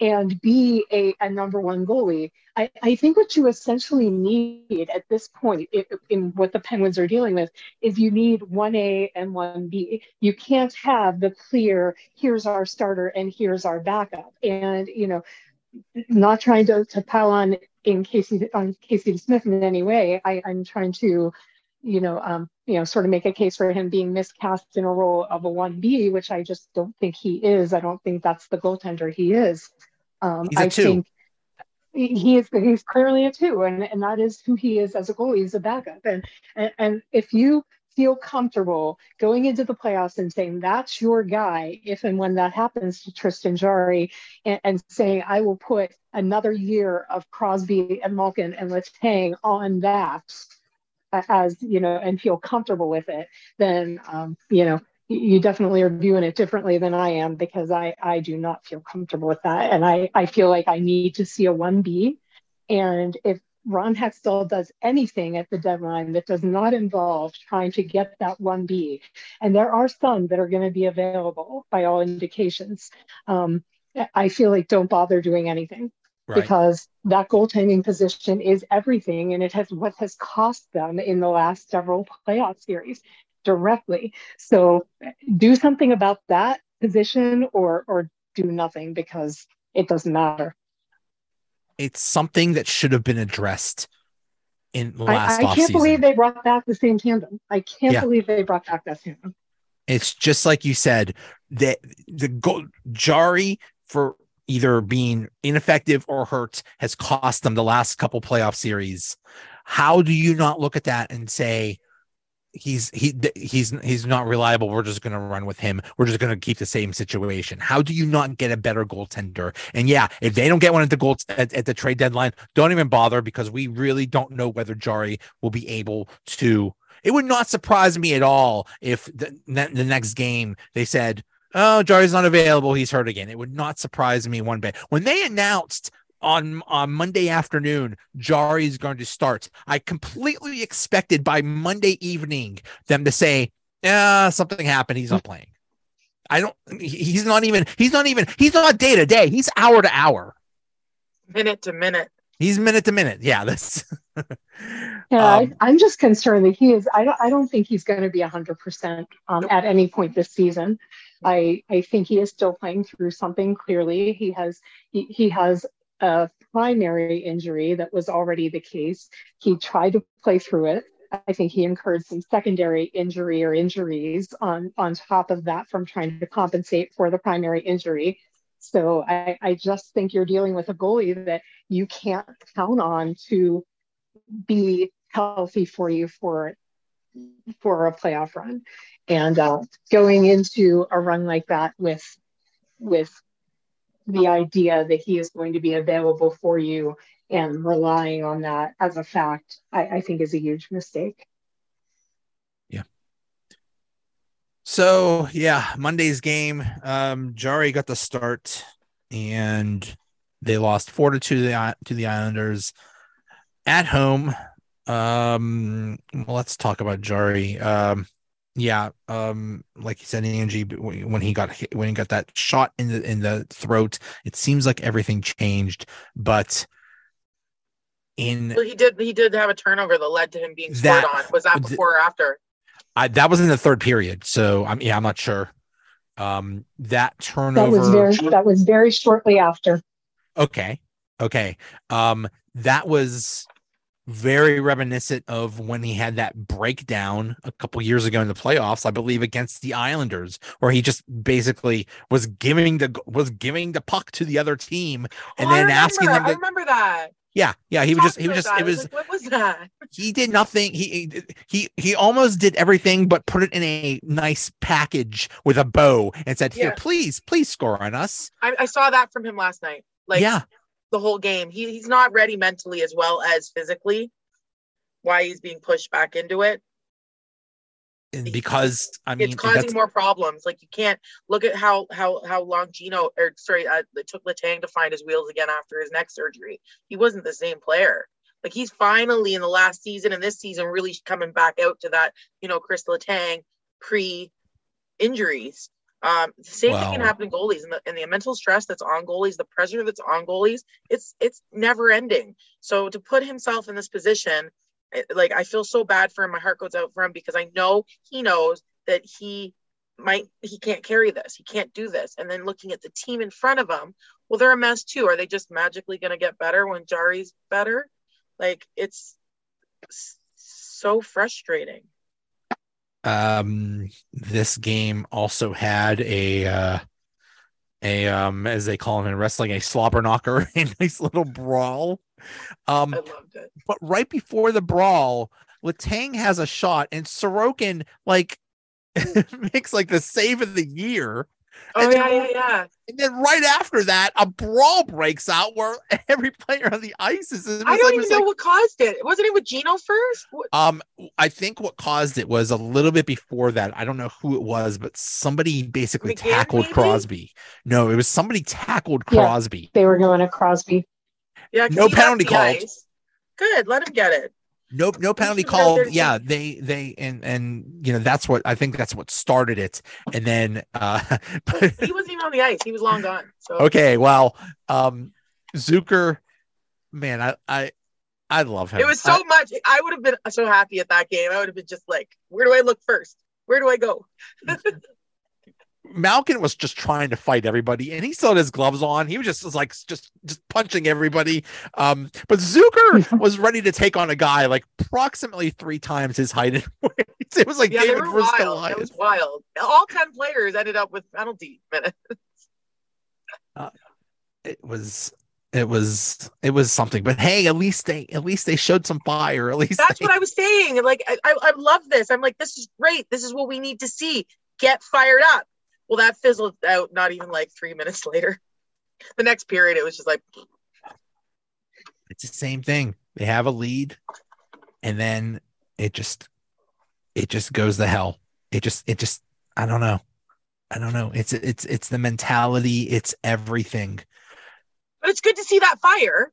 and be a, a number one goalie, I, I think what you essentially need at this point in, in what the Penguins are dealing with is you need 1A and 1B. You can't have the clear, here's our starter and here's our backup. And, you know, not trying to, to pile on in Casey on Casey DeSmith in any way. I, I'm trying to, you know, um, you know, sort of make a case for him being miscast in a role of a one B, which I just don't think he is. I don't think that's the goaltender he is. Um, I two. think he is he's clearly a two, and, and that is who he is as a goalie. He's a backup, and and, and if you feel comfortable going into the playoffs and saying that's your guy if and when that happens to Tristan Jarry and, and saying I will put another year of Crosby and Malkin and Letang on that as you know and feel comfortable with it then um, you know you definitely are viewing it differently than I am because I I do not feel comfortable with that and I I feel like I need to see a 1B and if Ron Hextall does anything at the deadline that does not involve trying to get that 1B. And there are some that are going to be available by all indications. Um, I feel like don't bother doing anything right. because that goaltending position is everything. And it has what has cost them in the last several playoff series directly. So do something about that position or, or do nothing because it doesn't matter it's something that should have been addressed in last I, I can't believe they brought back the same tandem. I can't yeah. believe they brought back that tandem. It's just like you said that the go- Jarry for either being ineffective or hurt has cost them the last couple playoff series. How do you not look at that and say, he's he he's he's not reliable. We're just going to run with him. We're just going to keep the same situation. How do you not get a better goaltender? And yeah, if they don't get one at the goal at, at the trade deadline, don't even bother because we really don't know whether Jarry will be able to. It would not surprise me at all if the, the next game they said, "Oh, Jarry's not available. He's hurt again." It would not surprise me one bit. When they announced on on Monday afternoon, Jarry is going to start. I completely expected by Monday evening them to say, "Yeah, something happened. He's not playing." I don't. He's not even. He's not even. He's not day to day. He's hour to hour, minute to minute. He's minute to minute. Yeah, that's. yeah, um, I, am just concerned that he is. I don't. I don't think he's going to be hundred um, percent at any point this season. I I think he is still playing through something. Clearly, he has he, he has a primary injury that was already the case. He tried to play through it. I think he incurred some secondary injury or injuries on, on top of that from trying to compensate for the primary injury. So I, I just think you're dealing with a goalie that you can't count on to be healthy for you for for a playoff run. And uh, going into a run like that with with the idea that he is going to be available for you and relying on that as a fact, I, I think is a huge mistake. Yeah. So yeah, Monday's game, um, Jarry got the start and they lost four to two to the, to the Islanders at home. Um, well, let's talk about Jarry. Um, yeah, um, like you said, Angie, when he got hit, when he got that shot in the in the throat, it seems like everything changed. But in well, he did he did have a turnover that led to him being scored that, on. Was that before or after? I, that was in the third period. So I'm yeah, I'm not sure. Um, that turnover that was very that was very shortly after. Okay, okay. Um, that was very reminiscent of when he had that breakdown a couple years ago in the playoffs, I believe, against the Islanders, where he just basically was giving the was giving the puck to the other team and oh, then remember, asking them. To, I remember that. Yeah, yeah. He was just he was just that. it was, like, what was that? He did nothing. He he he almost did everything, but put it in a nice package with a bow and said, "Here, yeah. please, please score on us." I, I saw that from him last night. Like, yeah, the whole game. He, he's not ready mentally as well as physically. Why he's being pushed back into it. And because I mean, it's causing more problems. Like you can't look at how how how long Gino or sorry, uh, it took Letang to find his wheels again after his neck surgery. He wasn't the same player. Like he's finally in the last season and this season really coming back out to that you know Chris Letang pre injuries. Um, the same wow. thing can happen to goalies and the, and the mental stress that's on goalies, the pressure that's on goalies, it's it's never ending. So to put himself in this position, it, like I feel so bad for him. My heart goes out for him because I know he knows that he might he can't carry this, he can't do this. And then looking at the team in front of him, well, they're a mess too. Are they just magically going to get better when Jarry's better? Like it's so frustrating um this game also had a uh a um as they call them in wrestling a slobber knocker a nice little brawl. Um but right before the brawl Letang has a shot and Sorokin like makes like the save of the year Oh and yeah, then, yeah, yeah. And then right after that, a brawl breaks out where every player on the ice is. I don't like, even know like, what caused it. Wasn't it with Gino first? What? Um, I think what caused it was a little bit before that. I don't know who it was, but somebody basically McGinn, tackled maybe? Crosby. No, it was somebody tackled Crosby. Yeah, they were going to Crosby. Yeah, no penalty called. Ice. Good, let him get it. No, no penalty called. Yeah, they they and and you know that's what I think that's what started it. And then uh but he wasn't even on the ice. He was long gone. So okay, well, um Zucker, man, I I I love him. It was so I, much. I would have been so happy at that game. I would have been just like, where do I look first? Where do I go? Malkin was just trying to fight everybody, and he still had his gloves on. He was just was like just just punching everybody. Um, but Zucker was ready to take on a guy like approximately three times his height and weight. It was like yeah, David versus Goliath. It was wild. All ten players ended up with penalty minutes. Uh, it was it was it was something. But hey, at least they at least they showed some fire. At least That's they, what I was saying. Like I, I, I love this. I'm like, this is great. This is what we need to see. Get fired up. Well, that fizzled out not even like three minutes later. The next period, it was just like it's the same thing. They have a lead, and then it just it just goes to hell. It just it just I don't know. I don't know. It's it's it's the mentality. It's everything. but it's good to see that fire.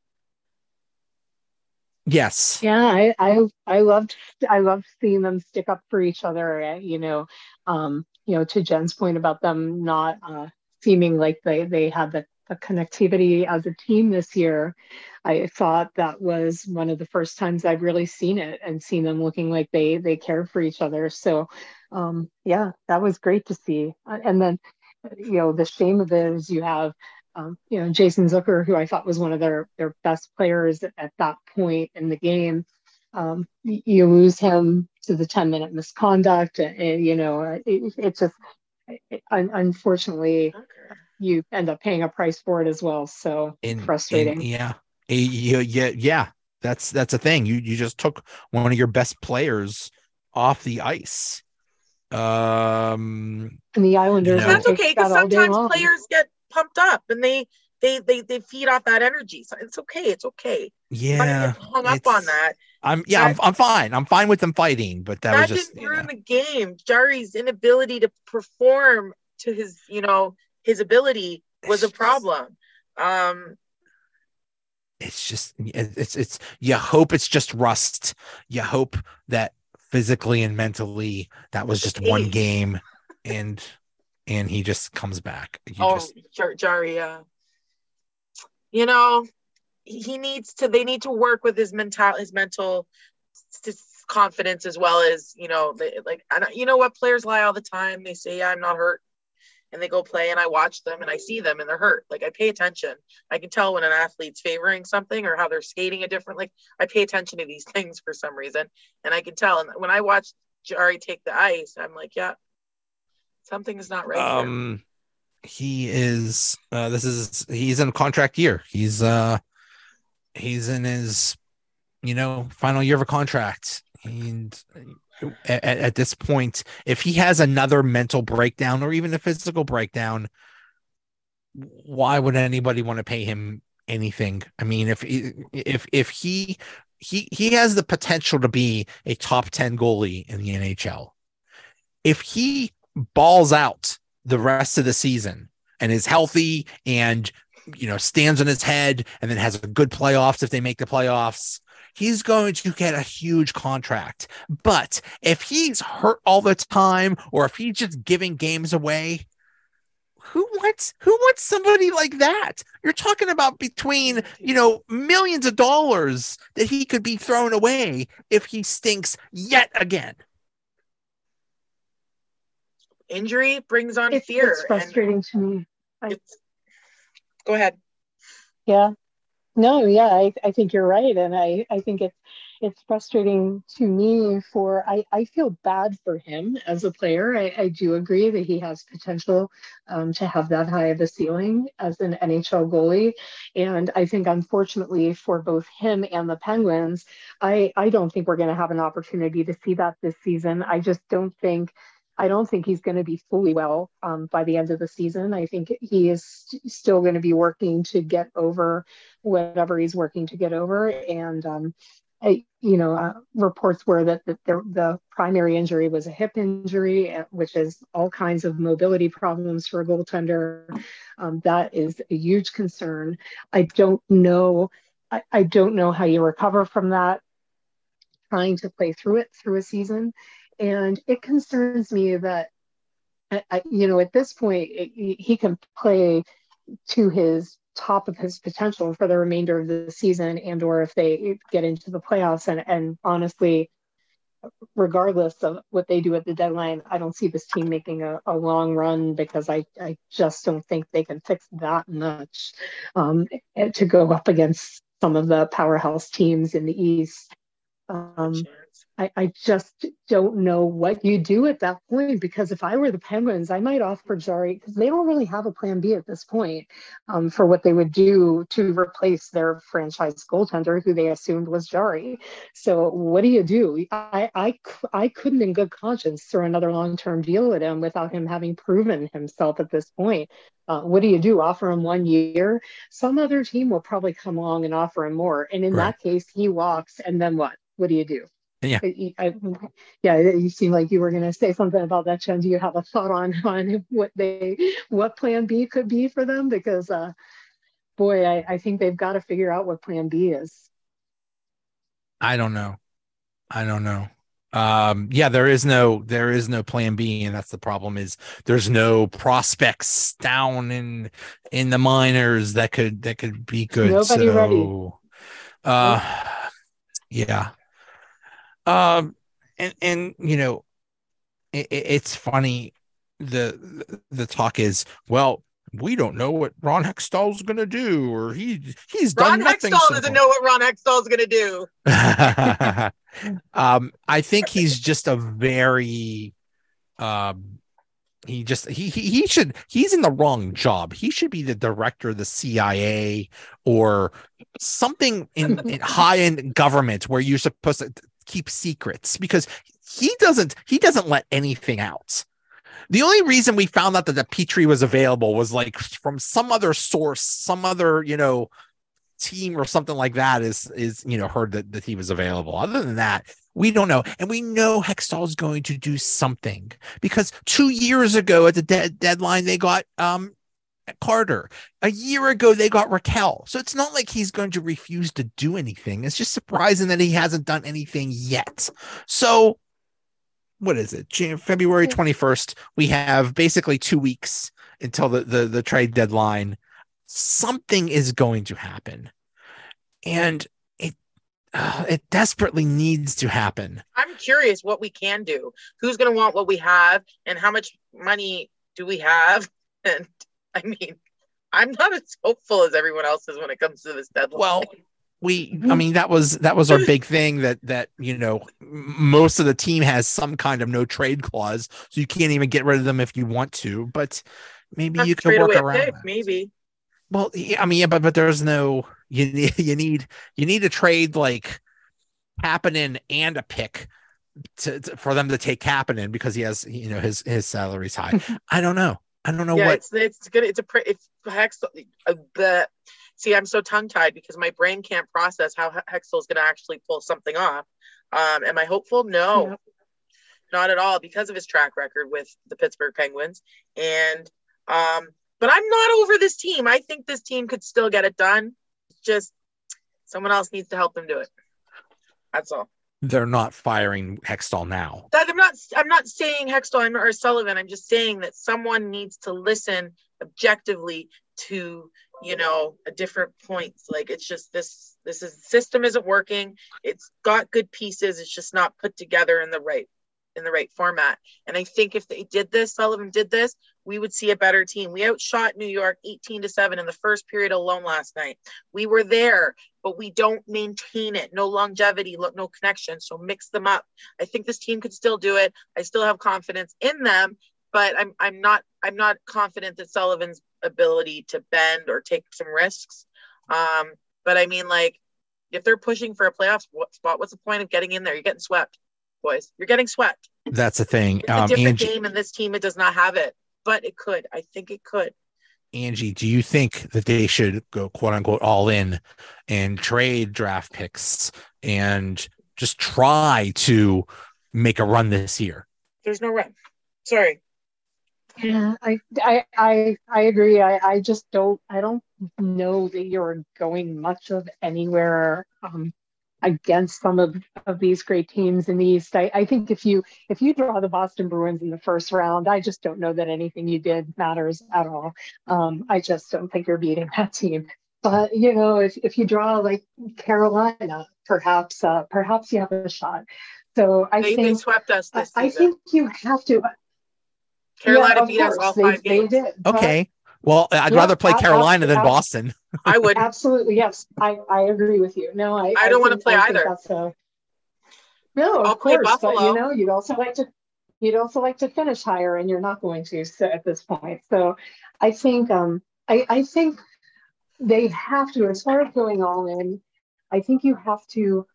Yes. Yeah, I, I I loved I loved seeing them stick up for each other. uh, You know, um, you know, to Jen's point about them not uh, seeming like they they had the, the connectivity as a team this year. I thought that was one of the first times I've really seen it and seen them looking like they they care for each other. So, um, yeah, that was great to see. Uh, And then, you know, the shame of it is you have um, you know, Jason Zucker, who I thought was one of their their best players at that point in the game. Um, you lose him to the 10 minute misconduct, and, and, you know, uh, it, it's just it, un- unfortunately you end up paying a price for it as well. So In, frustrating. in- yeah. Yeah, yeah, yeah. That's that's a thing. You you just took one of your best players off the ice. Um and the Islanders, No. will That's okay because all day sometimes players get pumped up and they they they they feed off that energy. So it's okay. It's okay. I'm yeah. not get hung up on that. I'm yeah, I'm, I'm fine. I'm fine with them fighting, but that, That, was just didn't ruin know, the game. Jarry's inability to perform to his, you know, his ability was a just- problem. Um, it's just it's it's you hope it's just rust. You hope that physically and mentally that was just one game and and he just comes back. You oh, just Jarry, uh, you know, he needs to. They need to work with his mental, his mental confidence as well as you know, they, like. You know what? Players lie all the time. They say, "Yeah, I'm not hurt," and they go play, and I watch them and I see them and they're hurt. Like I pay attention. I can tell when an athlete's favoring something or how they're skating a different. Like I pay attention to these things for some reason, and I can tell. And when I watch Jarry take the ice, I'm like, yeah, something is not right. here. um he is uh this is he's in contract year. He's uh he's in his you know final year of a contract. And at, at this point if he has another mental breakdown or even a physical breakdown why would anybody want to pay him anything? I mean if if if he he he has the potential to be a top 10 goalie in the nhl if he balls out the rest of the season and is healthy and you know stands on his head and then has a good playoffs if they make the playoffs he's going to get a huge contract but if he's hurt all the time or if he's just giving games away who wants who wants somebody like that you're talking about between you know millions of dollars that he could be thrown away if he stinks yet again Injury brings on It's, fear. it's frustrating to me. And it's, go ahead. Yeah. No, yeah, I, I think you're right. And I, I think it's it's frustrating to me for I, I feel bad for him as a player. I, I do agree that he has potential um, to have that high of a ceiling as an NHL goalie. And I think unfortunately for both him and the Penguins, I, I don't think we're gonna have an opportunity to see that this season. I just don't think I don't think he's going to be fully well um, by the end of the season. I think he is st- still going to be working to get over whatever he's working to get over. And, um, I, you know, uh, reports were that the, the, primary injury was a hip injury, uh, which is all kinds of mobility problems for a goaltender. Um, that is a huge concern. I don't know. I, I don't know how you recover from that. Trying to play through it through a season. And it concerns me that, I, you know, at this point, it, he can play to his top of his potential for the remainder of the season and or if they get into the playoffs. And and honestly regardless of what they do at the deadline i don't see this team making a, a long run because i i just don't think they can fix that much um, to go up against some of the powerhouse teams in the east. Um, I, I just don't know what you do at that point because if I were the Penguins, I might offer Jarry because they don't really have a plan B at this point um, for what they would do to replace their franchise goaltender, who they assumed was Jarry. So what do you do? I, I, I couldn't in good conscience throw another long-term deal at him without him having proven himself at this point. Uh, what do you do? Offer him one year? Some other team will probably come along and offer him more. And in right. that case, he walks, and then what? What do you do? Yeah. I, yeah, you seem like you were going to say something about that, Jen. Do you have a thought on on what they what Plan B could be for them? Because, uh, boy, I, I think they've got to figure out what Plan B is. I don't know. I don't know. Um, yeah, there is no there is no Plan B, and that's the problem. Is there's no prospects down in in the minors that could that could be good. Nobody so, ready. Uh, yeah um, and and you know, it, it's funny. The the talk is well, we don't know what Ron Hextall's going to do, or he he's done Ron nothing. Hextall doesn't know what Ron Hextall's going to do. um, I think he's just a very, um, he just he, he he should he's in the wrong job. He should be the director of the CIA or something in, in high end government where you're supposed to keep secrets because he doesn't he doesn't let anything out. The only reason we found out that the Petry was available was like from some other source, some other, you know, team or something like that is is you know heard that, that he was available. Other than that, we don't know. And we know Hextall is going to do something because two years ago at the de- deadline, they got um Carter. A year ago, they got Rakell. So it's not like he's going to refuse to do anything. It's just surprising that he hasn't done anything yet. So, what is it? February 21st. We have basically two weeks until the, the, the trade deadline. Something is going to happen. And it uh, it desperately needs to happen. I'm curious what we can do. Who's going to want what we have, and how much money do we have? And I mean, I'm not as hopeful as everyone else is when it comes to this deadline. Well, we i mean that was that was our big thing that that you know most of the team has some kind of no trade clause so you can't even get rid of them if you want to but maybe you can work around pick, maybe. Well i mean yeah but but there's no you need you need you need to trade like Kapanen and a pick to, to, for them to take Kapanen because he has you know his his salary's high. I don't know I don't know yeah, what. It's it's good. It's a pretty, it's hex. Uh, the see, I'm so tongue tied because my brain can't process how Hextall is going to actually pull something off. Um, am I hopeful? No, yeah. not at all because of his track record with the Pittsburgh Penguins. And um, but I'm not over this team. I think this team could still get it done. Just someone else needs to help them do it. That's all they're not firing Hextall now. That I'm not I'm not saying Hextall or Sullivan. I'm just saying that someone needs to listen objectively to you know a different points. Like it's just this this is system isn't working. It's got good pieces. It's just not put together in the right in the right format. And I think if they did this, Sullivan did this, we would see a better team. We outshot New York 18 to 7 in the first period alone last night. We were there, but we don't maintain it. No longevity, no connection. So mix them up. I think this team could still do it. I still have confidence in them, but I'm I'm not I'm not confident that Sullivan's ability to bend or take some risks. Um, but I mean like if they're pushing for a playoff spot, what's the point of getting in there? You're getting swept boys. You're getting swept. That's the thing. It's a um, different Angie, game, and this team it does not have it, but it could. I think it could. Angie, do you think that they should go quote unquote all in and trade draft picks and just try to make a run this year? There's no run. Sorry. Yeah, I I I, I agree. I, I just don't I don't know that you're going much of anywhere um, against some of, of these great teams in the East. I, I think if you if you draw the Boston Bruins in the first round, I just don't know that anything you did matters at all. Um, I just don't think you're beating that team. But you know, if, if you draw like Carolina, perhaps uh, perhaps you have a shot. So I they, think they swept us. This I, I, think you have to. Carolina yeah, beat us all five they, games. They did, okay. Well, I'd yeah, rather play Carolina than Boston. I would absolutely yes. I, I agree with you. No, I I don't want to play either. A, No, of course, but you know, you'd also like to you'd also like to finish higher, and you're not going to so at this point. So, I think um, I, I think they have to, as far as going all in. I think you have to.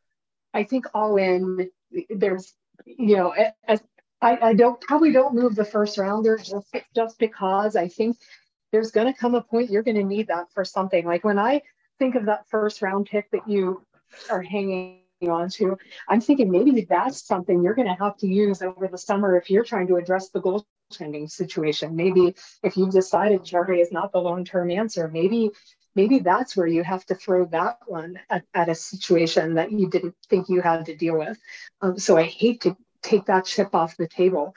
I think all in. There's, you know, as I, I don't probably don't move the first rounder just just because I think there's going to come a point you're going to need that for something. Like when I think of that first round pick that you are hanging on to, I'm thinking maybe that's something you're going to have to use over the summer if you're trying to address the goaltending situation. Maybe if you've decided Jarry is not the long term answer, maybe maybe that's where you have to throw that one at, at a situation that you didn't think you had to deal with. Um, so I hate to take that chip off the table.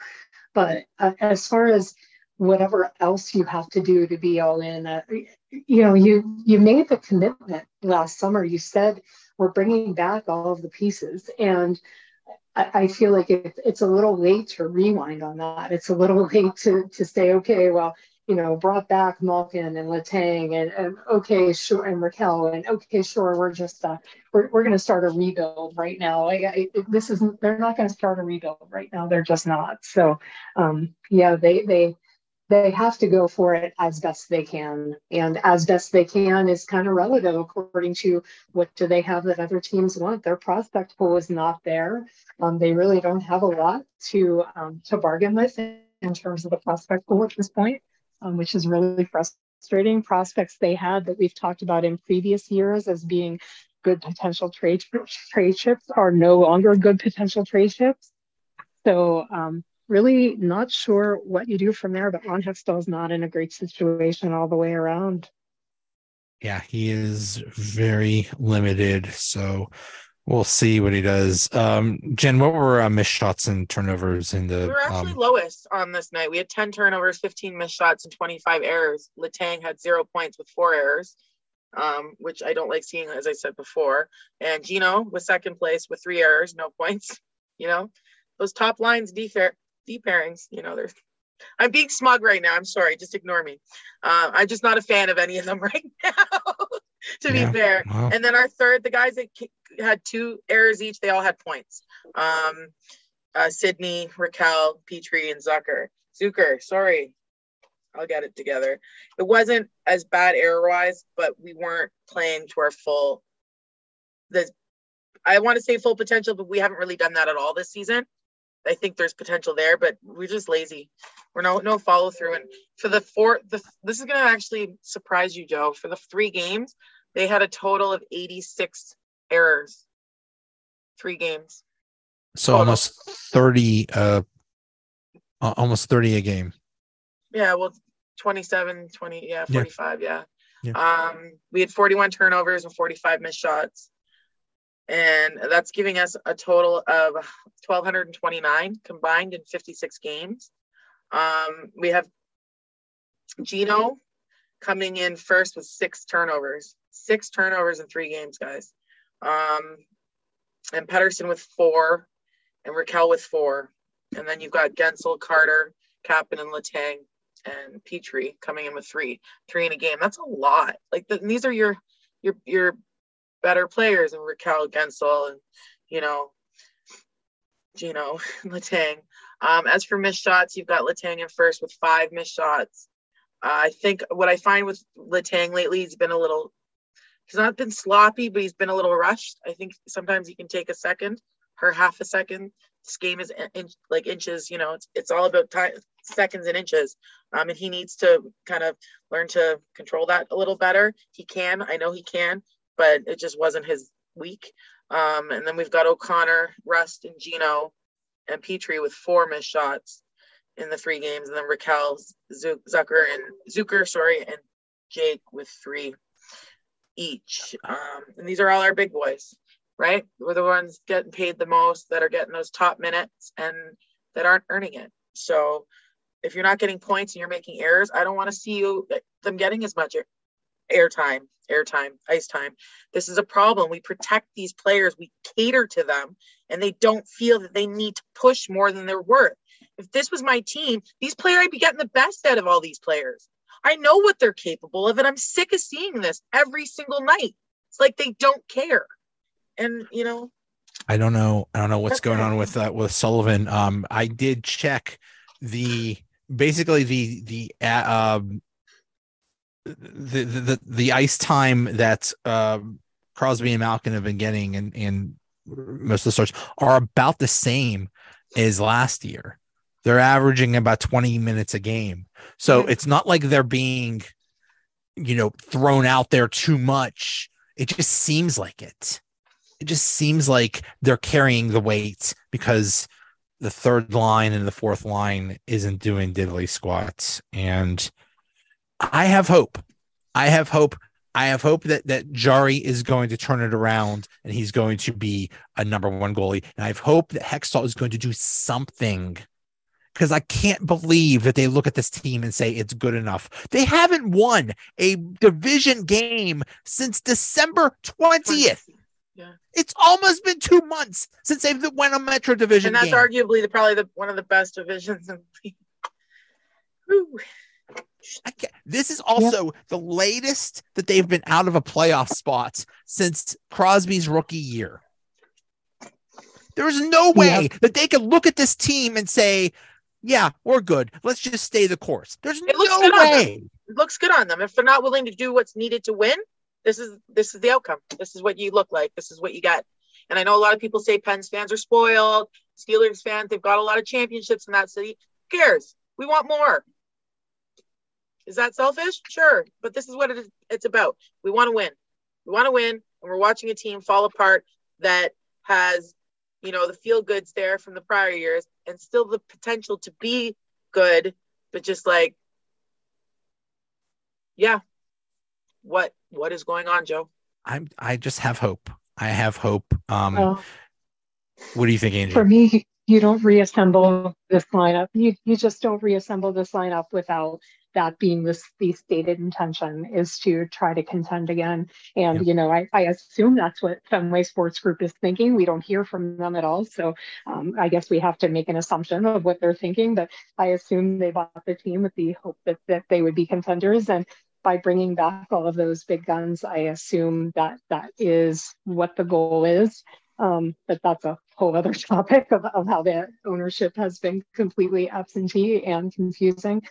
But uh, as far as whatever else you have to do to be all in. Uh, you know, you you made the commitment last summer. You said we're bringing back all of the pieces, and I, feel like it, it's a little late to rewind on that. It's a little late to to say, okay, well, you know, brought back Malkin and Letang and, and okay, sure, and Rakell and okay, sure, we're just uh, we're we're going to start a rebuild right now. I, this isn't. They're not going to start a rebuild right now. They're just not. So, um, yeah, they they they have to go for it as best they can. And as best they can is kind of relative according to what do they have that other teams want. Their prospect pool is not there. Um, they really don't have a lot to um, to bargain with in terms of the prospect pool at this point um, which is really frustrating. Prospects they had that we've talked about in previous years as being good potential trade trade chips are no longer good potential trade chips so um, really not sure what you do from there, but Ron Hextall is not in a great situation all the way around. Yeah, he is very limited. So we'll see what he does. Um, Jen, what were uh, missed shots and turnovers in the? We were actually um, lowest on this night. We had 10 turnovers, 15 missed shots, and 25 errors. Letang had zero points with four errors. Um, which I don't like seeing, as I said before. And Gino was second place with three errors, no points. You know, those top lines defer- D pairings. You know, there's. I'm being smug right now. I'm sorry. Just ignore me. Uh, I'm just not a fan of any of them right now, to yeah, be fair. Wow. And then our third, the guys that had two errors each, they all had points. Um, uh, Sidney, Rakell, Petry, and Zucker. Zucker, sorry. I'll get it together. It wasn't as bad error wise, but we weren't playing to our full. The I want to say full potential, but we haven't really done that at all this season. I think there's potential there, but we're just lazy. We're no no follow through. And for the four, the this is gonna actually surprise you, Joe. For the three games, they had a total of 86 errors. Three games. So total. almost 30, uh, almost 30 a game. Yeah, well, 27, 20, yeah, 45, yeah. yeah. yeah. Um, we had 41 turnovers and 45 missed shots and that's giving us a total of 1229 combined in 56 games um, we have gino coming in first with six turnovers six turnovers in three games guys um, and Pettersson with four and Rakell with four and then you've got Guentzel, Carter, Kapanen, and Letang, and Petry coming in with three, three in a game. That's a lot. Like the, these are your your your better players and Rakell Guentzel and, you know, Gino Letang. Um, as for missed shots, you've got Letang in first with five missed shots. Uh, I think what I find with Letang lately, he's been a little, he's not been sloppy, but he's been a little rushed. I think sometimes he can take a second or half a second. This game is in, like inches, you know, it's, it's all about time, seconds and inches. Um, and he needs to kind of learn to control that a little better. He can, I know he can but it just wasn't his week. Um, and then we've got O'Connor, Rust, and Gino, and Petry with four missed shots in the three games, and then Rakell Zucker, and Zucker, sorry, and Jake with three each. Um, and these are all our big boys, right? We're the ones getting paid the most that are getting those top minutes and that aren't earning it. So if you're not getting points and you're making errors, I don't want to see you them getting as much airtime, airtime, ice time. This is a problem. We protect these players, we cater to them, and they don't feel that they need to push more than they're worth. If this was my team, these players, I'd be getting the best out of all these players. I know what they're capable of, and I'm sick of seeing this every single night. It's like they don't care. And, you know, I don't know. I don't know what's going on with uh, with Sullivan. Um, I did check the basically the the uh, um the, the the ice time that um Crosby and Malkin have been getting and and most of the starts are about the same as last year. They're averaging about 20 minutes a game. So Mhm. it's not like they're being, you know, thrown out there too much. It just seems like it. It just seems like they're carrying the weight because the third line and the fourth line isn't doing diddly squats. And I have hope. I have hope. I have hope that that Jarry is going to turn it around and he's going to be a number one goalie. And I have hope that Hextall is going to do something because I can't believe that they look at this team and say it's good enough. They haven't won a division game since December 20th. Yeah. It's almost been two months since they've won a Metro division And that's game. arguably the probably the one of the best divisions in the league. Whew. I can't- this is also the latest that they've been out of a playoff spot since Crosby's rookie year. There's no way Yep. that they could look at this team and say, "Yeah, we're good. Let's just stay the course." There's It no good on them. way. It looks good on them. If they're not willing to do what's needed to win, this is this is the outcome. This is what you look like. This is what you got. And I know a lot of people say Pens fans are spoiled. Steelers fans, they've got a lot of championships in that city. Who cares? We want more. Is that selfish? Sure. But this is what it is, it's about. We want to win. We want to win. And we're watching a team fall apart that has, you know, the feel goods there from the prior years and still the potential to be good, but just like, yeah. What what is going on, Joe? I'm. I just have hope. I have hope. Um, Well, what do you think, Angie? for me, you don't reassemble this lineup. You you just don't reassemble this lineup without that being this the stated intention is to try to contend again. And Yeah. you know, I, I assume that's what Fenway Sports Group is thinking. We don't hear from them at all, so um, I guess we have to make an assumption of what they're thinking. But I assume they bought the team with the hope that that they would be contenders and. By bringing back all of those big guns, I assume that that is what the goal is. Um, but that's a whole other topic of, of how the ownership has been completely absentee and confusing.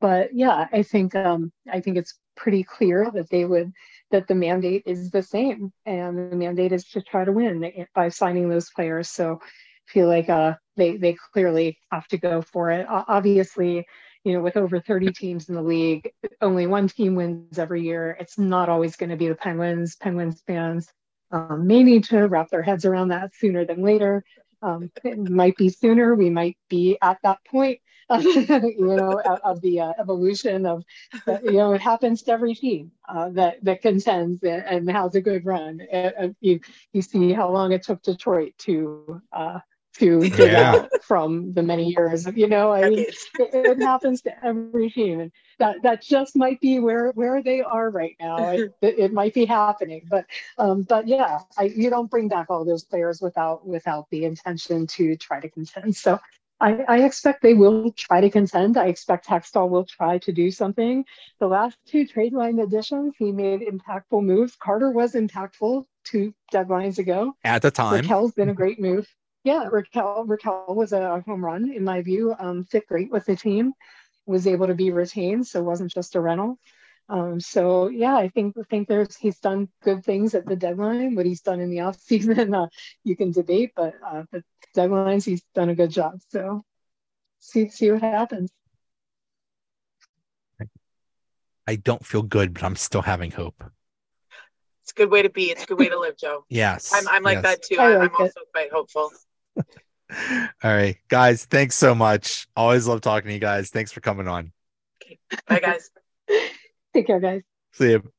But yeah, I think um, I think it's pretty clear that they would that the mandate is the same, and the mandate is to try to win by signing those players. So I feel like uh, they they clearly have to go for it. Obviously, you know, with over 30 teams in the league, only one team wins every year. It's not always going to be the Penguins. Penguins fans um, may need to wrap their heads around that sooner than later. Um, it might be sooner. We might be at that point, you know, of, the uh, evolution of, uh, you know, it happens to every team uh, that that contends and, and has a good run. Uh, uh, you you see how long it took Detroit to uh, to dig Yeah. from the many years of, you know, I mean, it, it happens to every team and that that just might be where where they are right now it, it might be happening but um but yeah I, you don't bring back all those players without without the intention to try to contend so I, I expect they will try to contend. I expect Hextall will try to do something. The last two trade line additions, he made impactful moves. Carter was impactful two deadlines ago. At the time, Rakell's been a great move. Yeah, Rakell Rakell was a home run in my view. Um, fit great with the team, was able to be retained, so it wasn't just a rental. Um, so yeah, I think I think there's he's done good things at the deadline. What he's done in the off season, uh, you can debate, but uh, the deadlines he's done a good job. So see see what happens. I don't feel good, but I'm still having hope. It's a good way to be. It's a good way to live, Joe. Yes, I'm I'm like yes. that too. I I, like I'm also quite hopeful. All right, guys. Thanks so much. Always love talking to you guys. Thanks for coming on. Bye guys. Take care, guys. See you.